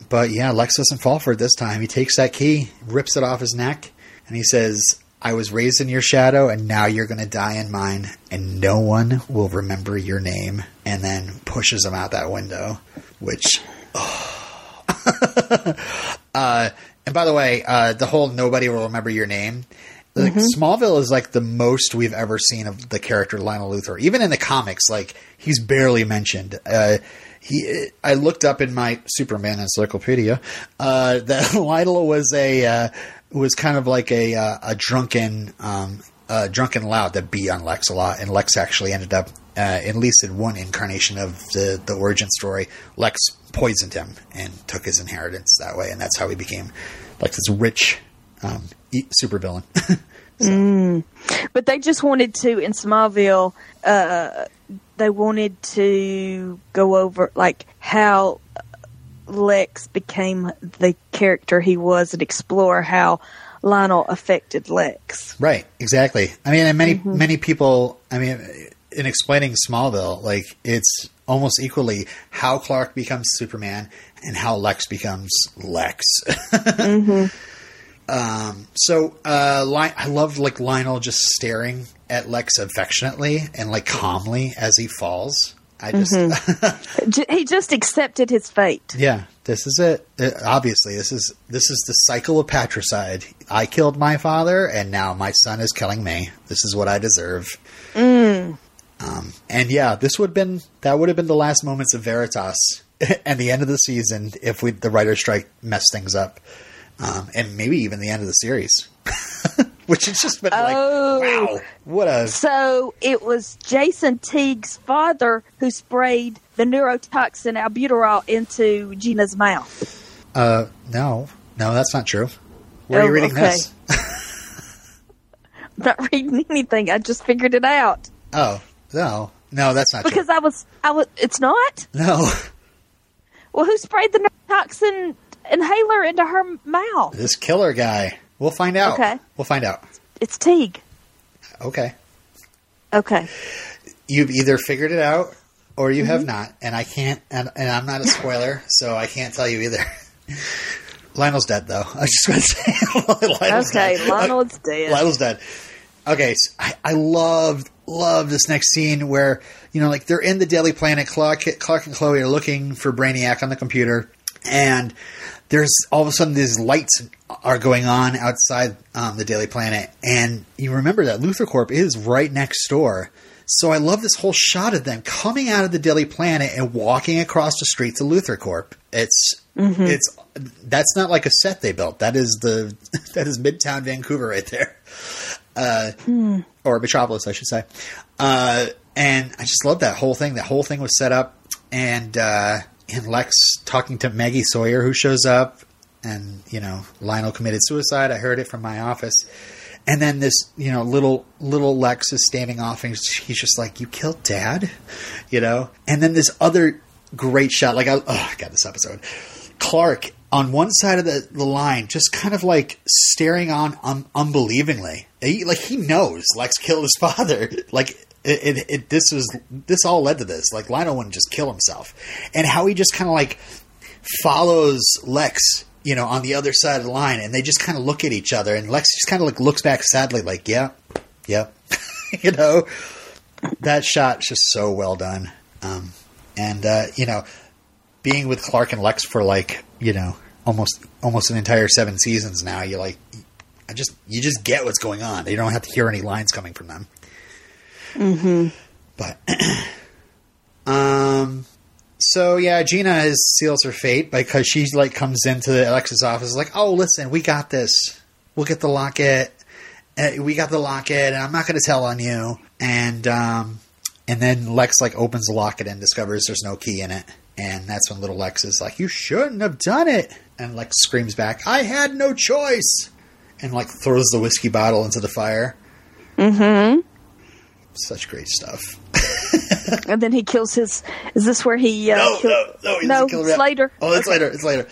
but yeah, Lex doesn't fall for it this time. He takes that key, rips it off his neck, and he says, I was raised in your shadow, and now you're going to die in mine, and no one will remember your name. And then pushes him out that window, which. *laughs* uh, and by the way, uh, the whole nobody will remember your name. Like Smallville is like the most we've ever seen of the character Lionel Luthor. Even in the comics, like he's barely mentioned. Uh, he, I looked up in my Superman encyclopedia uh, *laughs* that Lionel was a uh, was kind of like a uh, a drunken um, uh, drunken loud that beat on Lex a lot, and Lex actually ended up uh, at least in one incarnation of the the origin story. Lex poisoned him and took his inheritance that way, and that's how he became like this rich um, supervillain. *laughs* But they just wanted to in Smallville. They wanted to go over like how Lex became the character he was, and explore how Lionel affected Lex. Right, exactly. I mean, and many many people. I mean, in explaining Smallville, like it's almost equally how Clark becomes Superman and how Lex becomes Lex. *laughs* um, so uh, Li- I love like Lionel just staring at Lex affectionately and like calmly as he falls. I just, *laughs* J- He just accepted his fate. yeah, this is it. Uh, obviously, this is this is the cycle of patricide. I killed my father, and now my son is killing me. This is what I deserve. Um, and yeah, this would have been that would have been the last moments of Veritas *laughs* and the end of the season if we the writer strike messed things up, um, and maybe even the end of the series, *laughs* *laughs* which has just been Oh. like, wow, what a So it was Jason Teague's father who sprayed the neurotoxin albuterol into Gina's mouth. uh, no, no, that's not true. Where are you Oh, reading okay. this? I'm not reading anything. I just figured it out Oh, no, no, that's not because I was. I was. It's not. No, Well, who sprayed the neurotoxin inhaler into her mouth? this killer guy. We'll find out. Okay. We'll find out. It's Teague. Okay. Okay. You've either figured it out or you Mm-hmm. have not, and I can't. And, and I'm not a spoiler, *laughs* so I can't tell you either. *laughs* Lionel's dead, though. I was just going *laughs* to say. Lionel's Okay. dead. Lionel is dead. Lionel's dead. Okay, so I, I love love this next scene where you know, like they're in the Daily Planet. Clark, Clark and Chloe are looking for Brainiac on the computer, and there's all of a sudden these lights are going on outside um, the Daily Planet, and you remember that Luthor Corp is right next door. So I love this whole shot of them coming out of the Daily Planet and walking across the street to Luthor Corp. It's it's that's not like a set they built. That is the *laughs* that is Midtown Vancouver right there, uh, or Metropolis, I should say. Uh, and I just love that whole thing. That whole thing was set up, and uh, and Lex talking to Maggie Sawyer, who shows up, and you know Lionel committed suicide. I heard it from my office. And then this, you know, little little Lex is standing off, and he's just like, "You killed Dad," you know. And then this other great shot, like, I, oh, I got this episode. Clark on one side of the, the line, just kind of like staring on un- unbelievingly. He, like he knows Lex killed his *laughs* father. Like it, it, it, this was this all led to this. Like Lionel wouldn't just kill himself, and how he just kind of like follows Lex, you know, on the other side of the line, and they just kind of look at each other, and Lex just kind of like looks back sadly, like, yeah, yeah, *laughs* you know, that shot's just so well done. Um, and uh, you know, being with Clark and Lex for like you know almost almost an entire seven seasons now, you like, I just you just get what's going on. You don't have to hear any lines coming from them. Mm-hmm. But *clears throat* um. So yeah, Gina is, seals her fate because she like comes into Alexa's office like, "Oh, listen, we got this. We'll get the locket. Uh, we got the locket, and I'm not going to tell on you." And um, and then Lex like opens the locket and discovers there's no key in it, And that's when little Lex is like, "You shouldn't have done it." And Lex screams back, "I had no choice." And like throws the whiskey bottle into the fire. Mm-hmm. Such great stuff. *laughs* And then he kills his. Is this where he? Uh, no, kill- no, no, no, kill it's later. Oh, it's Okay. later. It's later.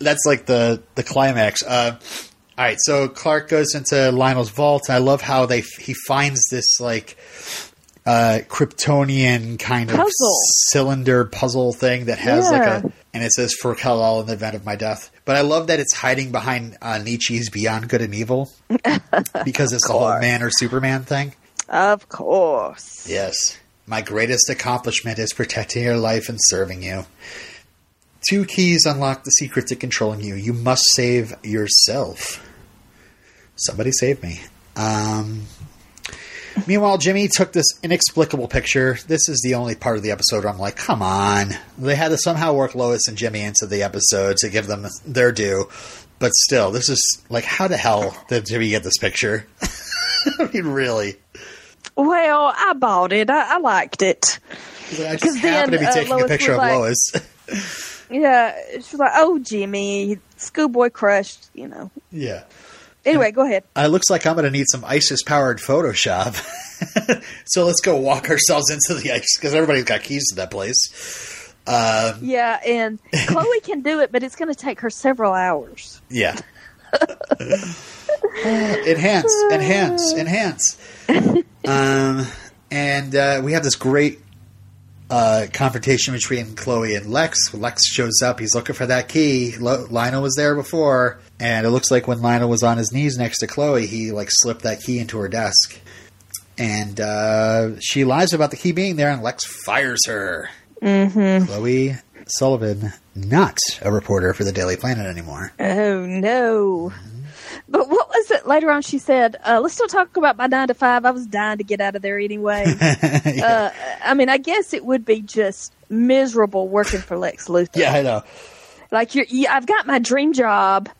That's like the the climax. Uh, all right, so Clark goes into Lionel's vault. I love how they he finds this like uh, Kryptonian kind of Puzzle. cylinder puzzle thing that has like a and it says for Kal-El in the event of my death. But I love that it's hiding behind uh, Nietzsche's Beyond Good and Evil *laughs* because it's the whole man or Superman thing. Of course. Yes. My greatest accomplishment is protecting your life and serving you. Two keys unlock the secret to controlling you. You must save yourself. Somebody save me. Um, meanwhile, Jimmy took this inexplicable picture. This is the only part of the episode where I'm like, come on. They had to somehow work Lois and Jimmy into the episode to give them their due. But still, this is like, how the hell did Jimmy get this picture? *laughs* I mean, really. Well, I bought it. I, I liked it. I 'Cause just happened to be then, uh, taking a picture of like- Lois. *laughs* Yeah, she's like, "Oh, Jimmy, schoolboy crushed." You know. yeah. Anyway, go ahead. Uh, looks like I'm going to need some ISIS powered Photoshop. *laughs* so let's go walk ourselves into the ice because everybody's got keys to that place. Um, Yeah, and *laughs* Chloe can do it, but it's going to take her several hours. yeah. enhance, enhance, enhance. Um, and uh, we have this great uh, confrontation between Chloe and Lex. Lex shows up. He's looking for that key. Lo- Lionel was there before, and it looks like when Lionel was on his knees next to Chloe, he like slipped that key into her desk. And uh, she lies about the key being there, and Lex fires her. Mm-hmm. Chloe Sullivan, not a reporter for the Daily Planet anymore. Oh no! But what was it? Later on, she said, uh, "Let's still talk about my nine to five. I was dying to get out of there anyway." *laughs* uh, I mean, I guess it would be just miserable working for Lex Luthor. Yeah, I know. Like you're, you, I've got my dream job.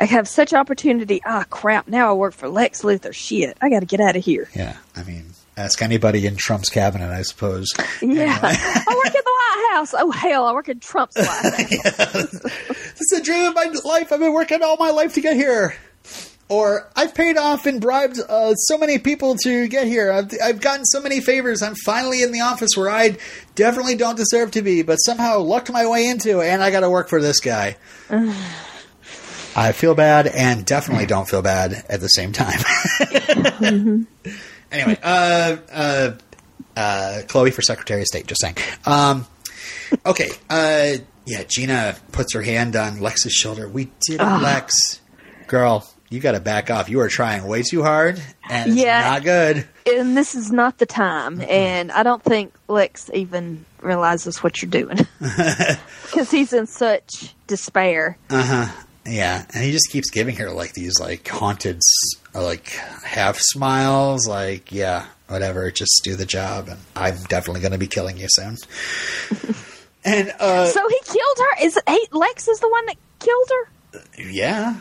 I have such opportunity. Ah, crap! Now I work for Lex Luthor. Shit! I got to get out of here. Yeah, I mean, ask anybody in Trump's cabinet, I suppose. Yeah, *laughs* I work in the White House. Oh hell, I work in Trump's White *laughs* House. This is the dream of my life. I've been working all my life to get here. Or I've paid off and bribed uh, so many people to get here. I've, I've gotten so many favors. I'm finally in the office where I definitely don't deserve to be, but somehow lucked my way into, and I got to work for this guy. *sighs* I feel bad and definitely don't feel bad at the same time. *laughs* Anyway, uh, uh, uh, Chloe for Secretary of State. Just saying. Um, okay. Uh, yeah, Gina puts her hand on Lex's shoulder. We did it, Lex. Girl, you got to back off. You are trying way too hard, and it's Yeah. not good. and this is not the time. And I don't think Lex even realizes what you're doing *laughs* because he's in such despair. Uh huh. Yeah, and he just keeps giving her like these like haunted, uh, like half smiles. Like, yeah, whatever, just do the job, and I'm definitely going to be killing you soon. *laughs* and uh, So he killed her. Is it, he, Lex is the one that killed her? yeah,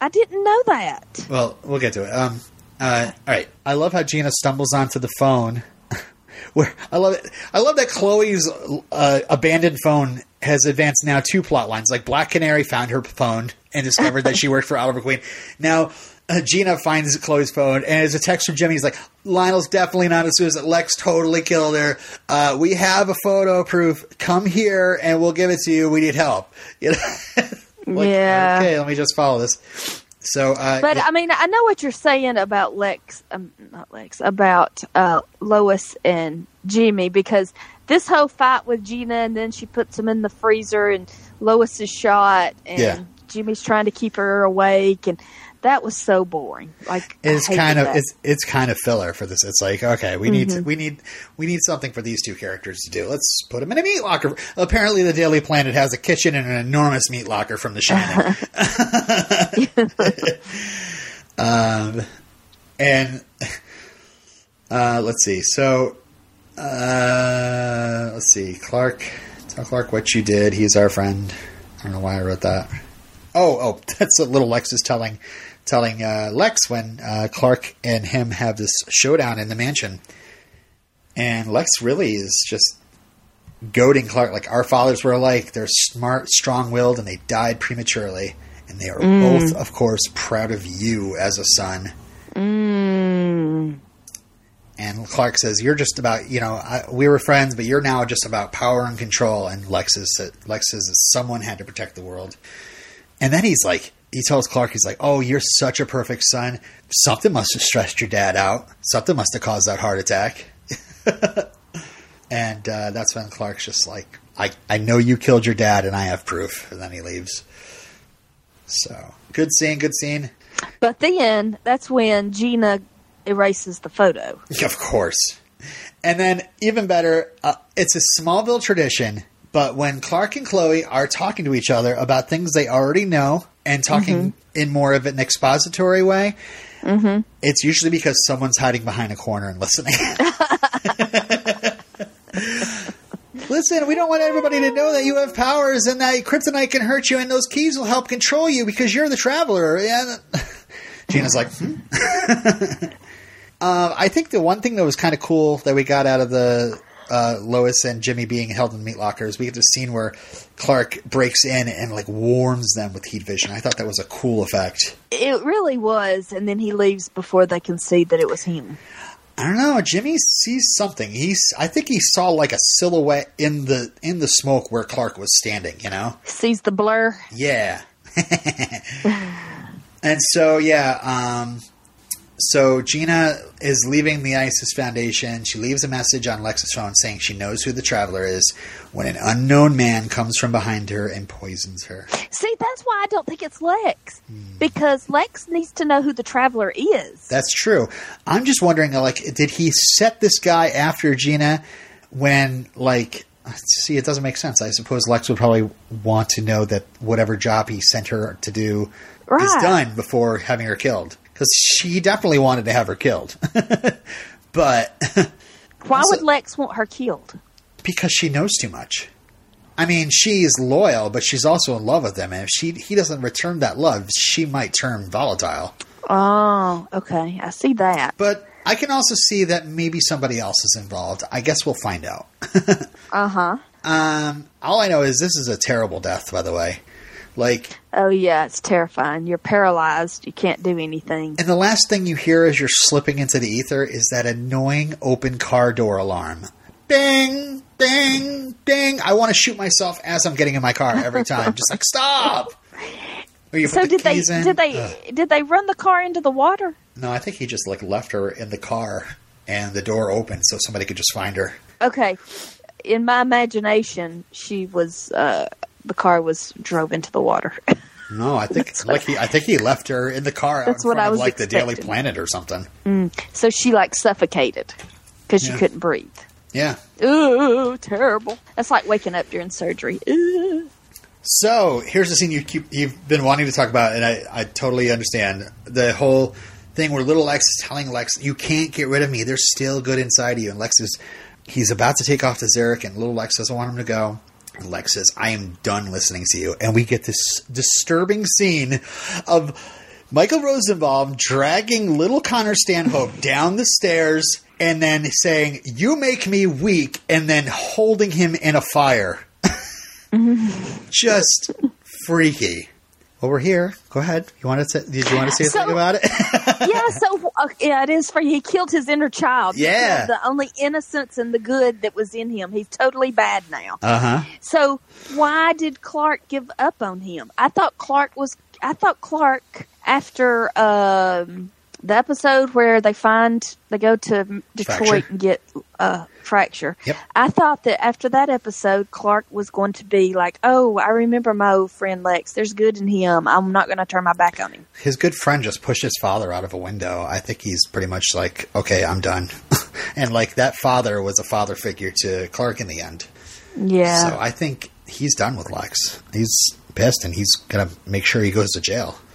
I didn't know that. Well, we'll get to it. Um, uh, all right. I love how Gina stumbles onto the phone. *laughs* Where I love it. I love that Chloe's uh, abandoned phone has advanced now two plot lines. Like Black Canary found her phone and discovered that she worked for Oliver Queen. Now uh, Gina finds Chloe's phone and it's a text from Jimmy. He's like, "Lionel's definitely not as a suicide. Lex totally killed her. Uh, we have a photo proof. Come here and we'll give it to you. We need help." *laughs* You know? Like, Yeah. Okay, let me just follow this. So, uh, But. I mean, I know what you're saying about Lex, um, not Lex, about uh, Lois and Jimmy because this whole fight with Gina and then she puts him in the freezer and Lois is shot and Yeah. Jimmy's trying to keep her awake and that was so boring. Like it's kind of that. it's it's kind of filler for this. It's like okay, we need Mm-hmm. to, we need we need something for these two characters to do. Let's put them in a meat locker. Apparently, the Daily Planet has a kitchen and an enormous meat locker from The Shining. *laughs* *laughs* um, and uh, let's see. So uh, let's see. Clark, tell Clark what you did. He's our friend. I don't know why I wrote that. Oh, oh, *laughs* that's what little Lex is telling telling uh, Lex when uh, Clark and him have this showdown in the mansion. And Lex really is just goading Clark like our fathers were alike. They're smart, strong-willed, and they died prematurely. And they are both, of course, proud of you as a son. Mm. And Clark says, "You're just about you know I, we were friends, but you're now just about power and control." And Lex says, "Lex says that someone had to protect the world." And then he's like, he tells Clark, he's like, "Oh, you're such a perfect son. Something must have stressed your dad out. Something must have caused that heart attack." *laughs* and uh, that's when Clark's just like, "I I know you killed your dad, and I have proof." And then he leaves. So good scene, good scene. But then that's when Gina erases the photo. *laughs* Of course. And then, even better, uh, it's a Smallville tradition, but when Clark and Chloe are talking to each other about things they already know and talking in more of an expository way, it's usually because someone's hiding behind a corner and listening. *laughs* Listen, we don't want everybody to know that you have powers and that kryptonite can hurt you and those keys will help control you because you're the traveler. Yeah. *laughs* Gina's like, hmm? *laughs* Uh, I think the one thing that was kind of cool that we got out of the uh, Lois and Jimmy being held in meat lockers, we get the scene where Clark breaks in and like warms them with heat vision. I thought that was a cool effect. It really was, and then he leaves before they can see that it was him. I don't know. Jimmy sees something. He's. I think he saw like a silhouette in the in the smoke where Clark was standing. You know. Sees the blur. Yeah. *laughs* and so yeah, um so Gina is leaving the ISIS Foundation. She leaves a message on Lex's phone saying she knows who the traveler is when an unknown man comes from behind her and poisons her. See, that's why I don't think it's Lex. Because Lex needs to know who the traveler is. That's true. I'm just wondering like did he set this guy after Gina when like see it doesn't make sense. I suppose Lex would probably want to know that whatever job he sent her to do is done before having her killed. Because she definitely wanted to have her killed. *laughs* but *laughs* Why Also- would Lex want her killed? because she knows too much. I mean, she's loyal, but she's also in love with him. And if she he doesn't return that love, she might turn volatile. Oh, okay. I see that. But I can also see that maybe somebody else is involved. I guess we'll find out. *laughs* Uh huh. um, all I know is this is a terrible death, by the way. Like, Oh, yeah, it's terrifying. You're paralyzed. You can't do anything. and the last thing you hear as you're slipping into the ether is that annoying open car door alarm. Ding, ding, ding. I want to shoot myself as I'm getting in my car every time. Just like, stop! *laughs* So did they keys in. did they did they run the car into the water? No, I think he just like left her in the car and the door open so somebody could just find her. Okay. In my imagination, she was uh the car was drove into the water. *laughs* No, I think like he, I think he left her in the car That's what I of was like the Daily. Planet or something. Mm. so she like suffocated because she couldn't breathe. Yeah. Ooh, terrible. That's like waking up during surgery. Ooh. So here's the scene you keep you've been wanting to talk about, and I, I totally understand the whole thing where little Lex is telling Lex, "You can't get rid of me. There's still good inside of you." And Lex is he's about to take off to Zarek, and little Lex doesn't want him to go. Lex says, "I am done listening to you," and we get this disturbing scene of Michael Rosenbaum dragging little Connor Stanhope *laughs* down the stairs. And then saying, You make me weak, and then holding him in a fire *laughs* just freaky. Well, we're here. Go ahead. You want to? Did you want to say So- something about it? *laughs* yeah, so uh, yeah, it is for he killed his inner child. Yeah. the only innocence and the good that was in him. He's totally bad now. Uh huh. So why did Clark give up on him? I thought Clark was. I thought Clark after um, the episode where they find they go to Detroit Fracture. and get uh, fracture. Yep. I thought that after that episode, Clark was going to be like, "Oh, I remember my old friend Lex. There's good in him. I'm not going to turn my back on him." His good friend just pushed his father out of a window. I think he's pretty much like, okay, I'm done. *laughs* and like that father was a father figure to Clark in the end. Yeah. So I think he's done with Lex. He's pissed, and he's gonna make sure he goes to jail. *sighs*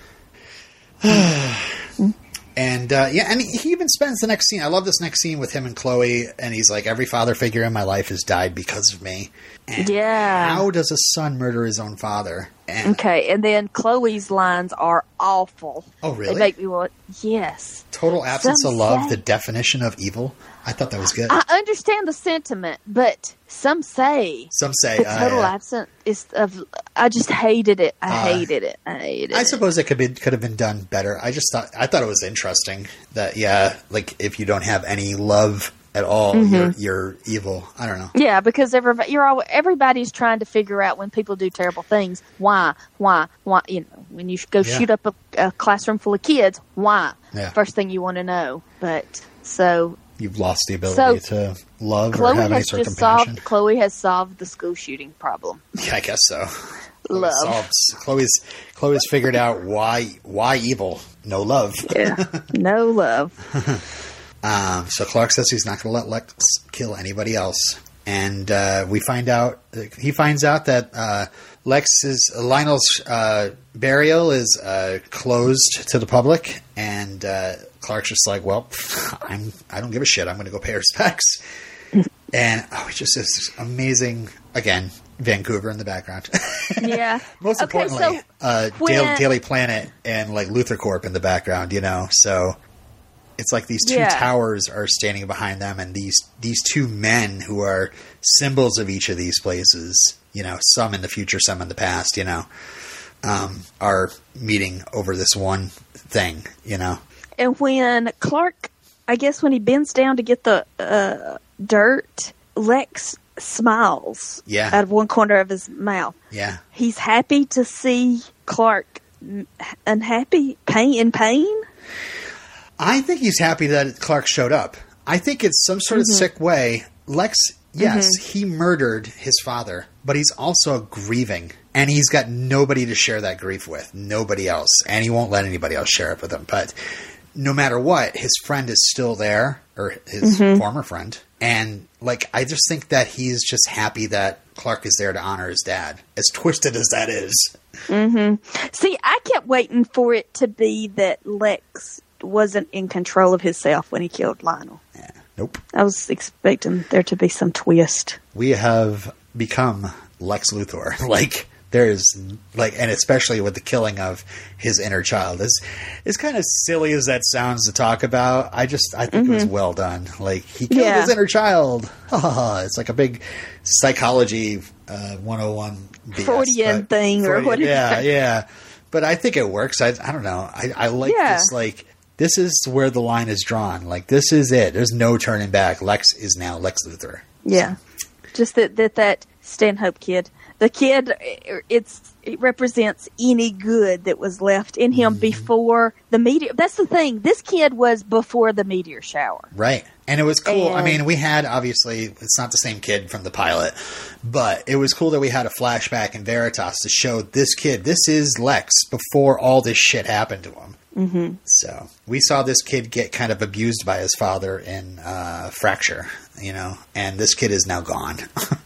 Mm-hmm. And uh, yeah, and he even spends the next scene. I love this next scene with him and Chloe, and he's like, "Every father figure in my life has died because of me." And Yeah. How does a son murder his own father? And, Okay, and then Chloe's lines are awful. Oh, really? They make me want. Yes, Total absence Some of love, say- the definition of evil. I thought that was good. I understand the sentiment, but some say Some say. the uh, total yeah. absence is of. I just hated it. I Uh, hated it. I hated it. I suppose it could be could have been done better. I just thought I thought it was interesting that yeah, like if you don't have any love at all, Mm-hmm. you're you're evil. I don't know. Yeah, because everybody, you're all, everybody's trying to figure out when people do terrible things, why, why, why. You know, when you go Yeah. shoot up a, a classroom full of kids, why? Yeah. First thing you want to know. But so You've lost the ability to love or have any sort of compassion. solved. Chloe has solved the school shooting problem. Yeah, I guess so. Chloe Love. solves. Chloe's Chloe's figured out why why evil, no love. Yeah, no love. *laughs* Um, so Clark says he's not going to let Lex kill anybody else, and uh, we find out he finds out that uh, Lex's Lionel's uh, burial is uh, closed to the public, and uh, Clark's just like, "Well, *laughs* I'm I don't give a shit. I'm going to go pay respects." *laughs* and oh, it just is amazing again. Vancouver in the background. *laughs* Yeah. Most Okay, importantly, so uh, when- Daily, Daily Planet and like Luthor Corp in the background, you know. So it's like these two Yeah. towers are standing behind them, and these these two men who are symbols of each of these places. You know, some in the future, some in the past. You know, um, are meeting over this one thing. You know, And when Clark, I guess when he bends down to get the uh, dirt, Lex smiles Yeah. out of one corner of his mouth. yeah, He's happy to see Clark unhappy, pain in pain. I think he's happy that Clark showed up. I think it's some sort Mm-hmm. of sick way. Lex, yes, he murdered his father, but he's also grieving. And he's got nobody to share that grief with. Nobody else. And he won't let anybody else share it with him. But no matter what, his friend is still there, or his Mm-hmm. former friend. And, like, I just think that he's just happy that Clark is there to honor his dad, as twisted as that is. Mm-hmm. See, I kept waiting for it to be that Lex wasn't in control of himself when he killed Lionel. Yeah. Nope. I was expecting there to be some twist. we have become Lex Luthor. *laughs* Like there's like, and especially with the killing of his inner child, as as kind of silly as that sounds to talk about, I just I think it was well done. Like he killed Yeah. his inner child. *laughs* it's like a big psychology uh, 101 BS, Freudian thing or Freudian- whatever. Yeah, yeah. But I think it works. I I don't know. I I like Yeah. this like. This is where the line is drawn. Like this is it. There's no turning back. Lex is now Lex Luthor. Yeah, just that that that Stanhope kid, the kid, it's it represents any good that was left in him mm-hmm. before the meteor. That's the thing. This kid was before the meteor shower. Right. And it was cool. I mean, we had obviously it's not the same kid from the pilot, but it was cool that we had a flashback in Veritas to show this kid. This is Lex before all this shit happened to him. Mm-hmm. So we saw this kid get kind of abused by his father in uh, Fracture, you know, and this kid is now gone.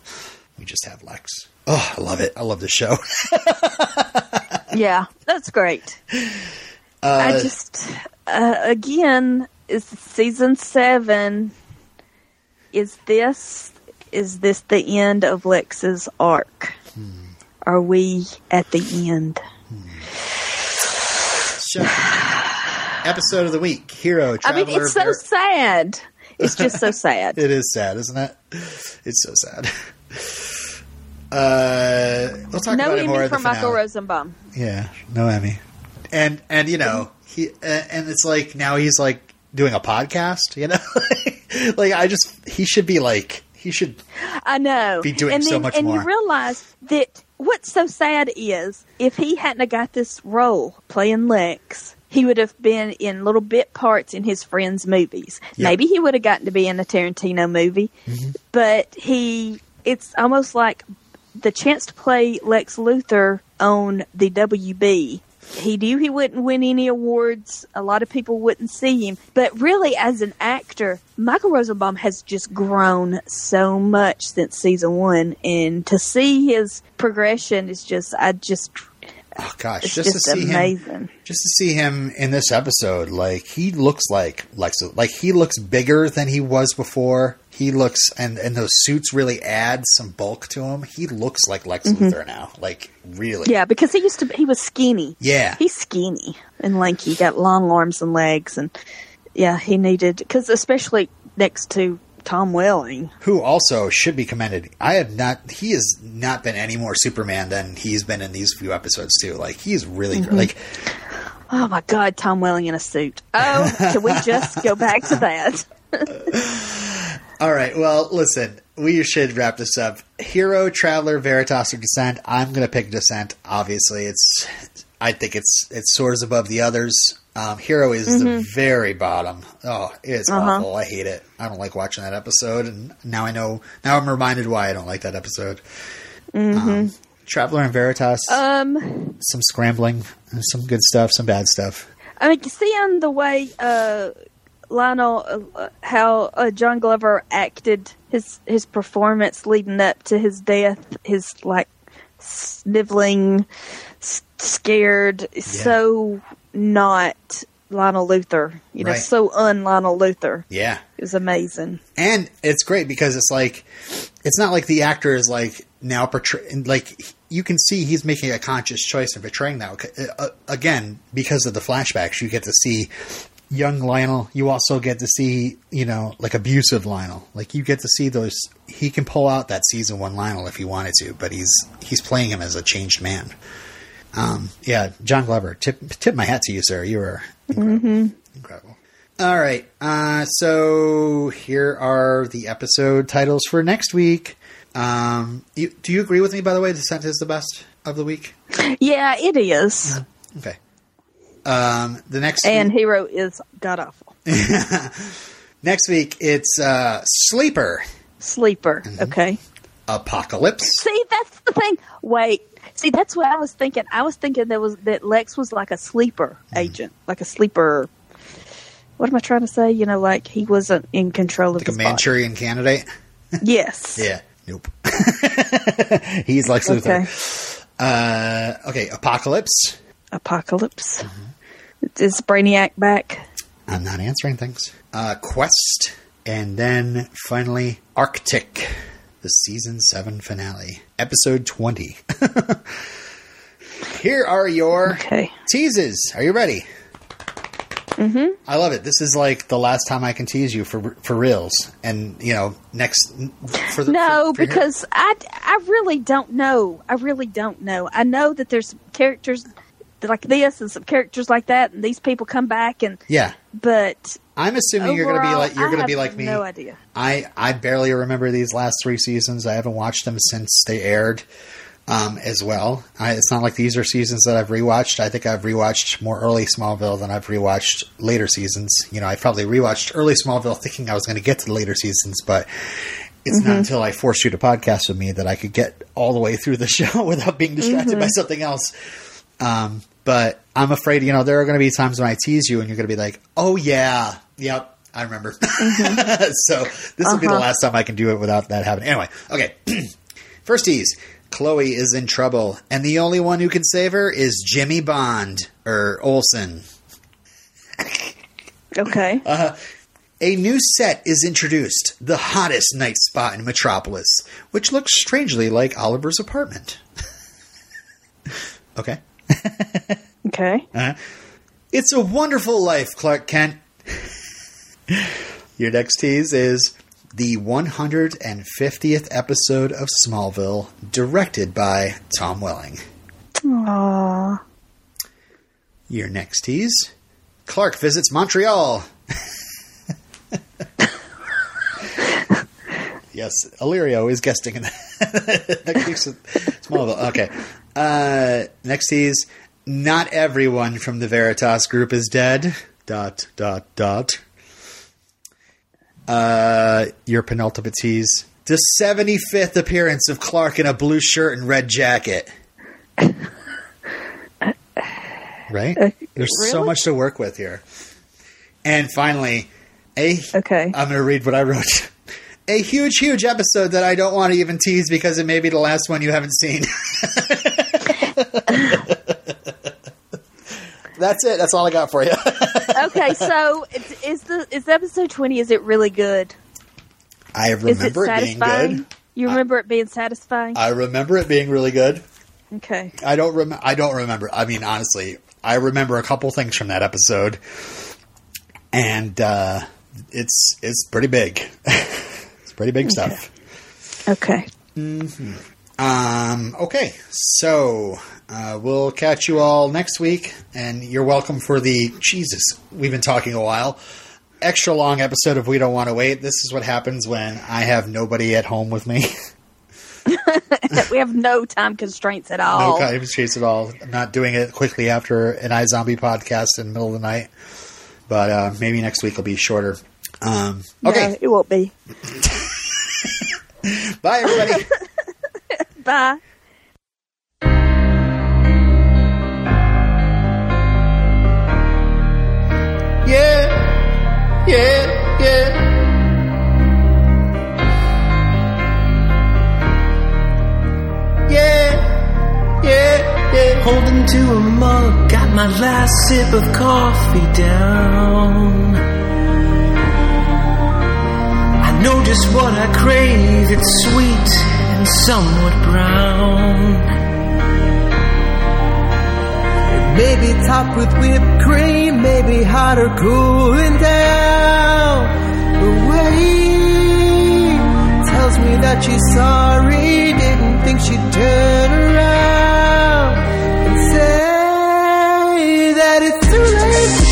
*laughs* we just have Lex. Oh, I love it. I love the show. *laughs* Yeah, that's great. I just uh, again is season seven. Is this is this the end of Lex's arc? Are we at the end? Show. Episode of the week. Hero, I mean, it's so sad. It's just so *laughs* sad. It is sad, isn't it? It's so sad. Uh, we'll talk no about it more Emmy at the for Michael. Rosenbaum. Yeah, no Emmy. And and you know he uh, and it's like now he's like doing a podcast. You know, *laughs* like I just he should be like he should I know. Be doing and so then, much and more. you realize that what's so sad is if he hadn't got this role playing Lex, he would have been in little bit parts in his friends' movies. Yep. Mm-hmm. Maybe he would have gotten to be in a Tarantino movie. But he it's almost like the chance to play Lex Luthor on the WB. He knew he wouldn't win any awards. A lot of people wouldn't see him. But really, as an actor, Michael Rosenbaum has just grown so much since season one. And to see his progression is just, I just, Oh gosh, It's just, just, to see him, amazing. just to see him in this episode, like he looks like Lex, like he looks bigger than he was before. He looks, and and those suits really add some bulk to him. He looks like Lex Luthor now, like really. Mm-hmm. Yeah, because he used to. He was skinny. yeah, He's skinny and lanky. Got long arms and legs, and yeah, he needed because especially next to Tom Welling. who also should be commended. I have not. He has not been any more Superman than he's been in these few episodes too. Like he's really Mm-hmm. like Oh my God, Tom Welling in a suit. Oh, can we just go back to that? *laughs* *laughs* All right. Well, listen, we should wrap this up. Hero, Traveler, Veritas, or Descent. I'm going to pick Descent. Obviously, it's. I think it's it soars above the others. Um, Hero is the very bottom. Oh, it's Uh-huh. awful. I hate it. I don't like watching that episode, and now I know. Now I'm reminded why I don't like that episode. Um, Traveler and Veritas, Um, some scrambling, some good stuff, some bad stuff. I mean, seeing the way uh, Lionel, uh, how uh, John Glover acted his his performance leading up to his death, his like sniveling, s- scared, so not Lionel Luthor. You know, Right. so un Lionel Luthor. Yeah, It was amazing. and it's great because it's like it's not like the actor is like now portraying like you can see he's making a conscious choice in portraying that uh, again because of the flashbacks you get to see young lionel you also get to see you know like abusive lionel like you get to see those he can pull out that season one lionel if he wanted to but he's he's playing him as a changed man um yeah john glover tip tip my hat to you sir you were incredible, incredible. All right. Uh, so here are the episode titles for next week. Um, you, do you agree with me, by the way? Descent is the best of the week. Yeah, it is. Okay. Um, the next And week, Hero is god awful. *laughs* next week it's uh, Sleeper Sleeper. Mm-hmm. Okay. Apocalypse. See, that's the thing. Wait. See, that's what I was thinking. I was thinking that was that Lex was like a sleeper Mm-hmm. agent, like a sleeper. What am I trying to say? You know, like he wasn't in control of Like a his body. Manchurian candidate. *laughs* Yes. Yeah. Nope. *laughs* He's Lex Luthor. Okay. Uh, okay. Apocalypse. Apocalypse. Mm-hmm. Is Brainiac back? I'm not answering things. Uh, Quest, and then finally Arctic, the season seven finale, episode twenty. *laughs* Here are your Okay. teases. Are you ready? Mm-hmm. I love it. This is like the last time I can tease you for for reals, and you know, next for the No, for- for because I, I really don't know. I really don't know. I know that there's characters like this and some characters like that, and these people come back, and yeah, but I'm assuming you're going to be like you're I going to be like me. No idea. I I barely remember these last three seasons. I haven't watched them since they aired um, as well. I, it's not like these are seasons that I've rewatched. I think I've rewatched more early Smallville than I've rewatched later seasons. You know, I probably rewatched early Smallville thinking I was going to get to the later seasons, but it's not until I forced you to podcast with me that I could get all the way through the *laughs* show without being distracted by something else. Um, but I'm afraid, you know, there are going to be times when I tease you and you're going to be like, oh, yeah, yep, I remember. *laughs* so this will be the Uh-huh. last time I can do it without that happening. Anyway, okay. *clears throat* First tease Chloe is in trouble, and the only one who can save her is Jimmy Bond, or Olsen. *laughs* Okay. A new set is introduced, the hottest night spot in Metropolis, which looks strangely like Oliver's apartment. *laughs* okay. *laughs* Okay. Uh-huh. It's a wonderful life, Clark Kent. Your next tease is the 150th episode of Smallville, directed by Tom Welling. Aww. Your next tease Clark visits Montreal. *laughs* yes, Illyrio is guesting in *laughs* next week's Smallville. Okay. Uh, next tease Not everyone from the Veritas group is dead. Dot, dot, dot. Uh, your penultimate tease. The 75th appearance of Clark in a blue shirt and red jacket. Right? There's so much to work with here. And finally, a Okay. I'm going to read what I wrote. A huge, huge episode that I don't want to even tease because it may be the last one you haven't seen. *laughs* *laughs* That's it. That's all I got for you. *laughs* okay, so is the is episode twenty? Is it really good? I Is it remember it being good. You remember it being satisfying? I remember it being really good. okay. I don't rem- I don't remember. I mean, honestly, I remember a couple things from that episode, and uh, it's it's pretty big. *laughs* it's pretty big stuff. Okay. Um, okay, so uh, we'll catch you all next week, and you're welcome for the Jesus. We've been talking a while. Extra long episode of We Don't Want to Wait. This is what happens when I have nobody at home with me. *laughs* we have no time constraints at all. No time chase at all. I'm not doing it quickly after an iZombie podcast in the middle of the night, but uh, maybe next week will be shorter. Um, No, okay, it won't be. *laughs* bye everybody. *laughs* Bye. Yeah, yeah, yeah. Yeah, yeah. Holding to a mug, got my last sip of coffee down. I know just what I crave, it's sweet and somewhat brown. It may topped with whipped cream, maybe hot or cooling down. But wait, tells me that she's sorry, didn't think she'd turn around and say that it's too late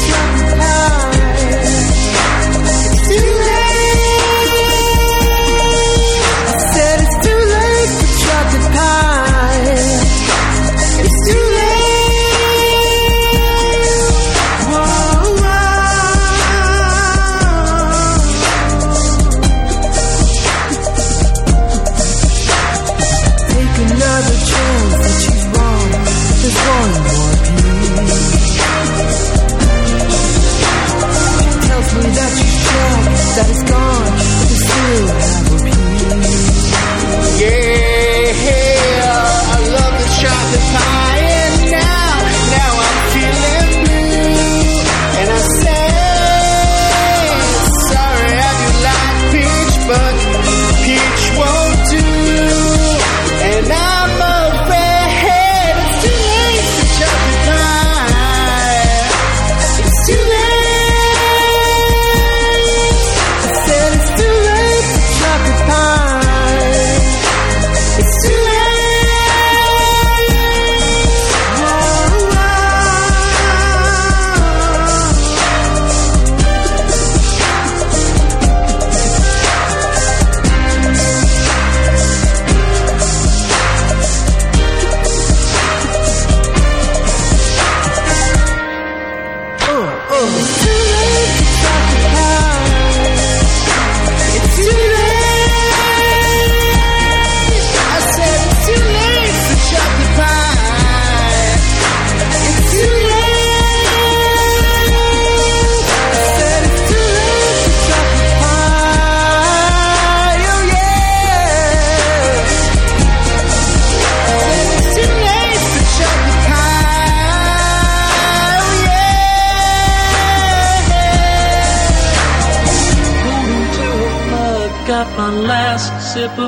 that it's sip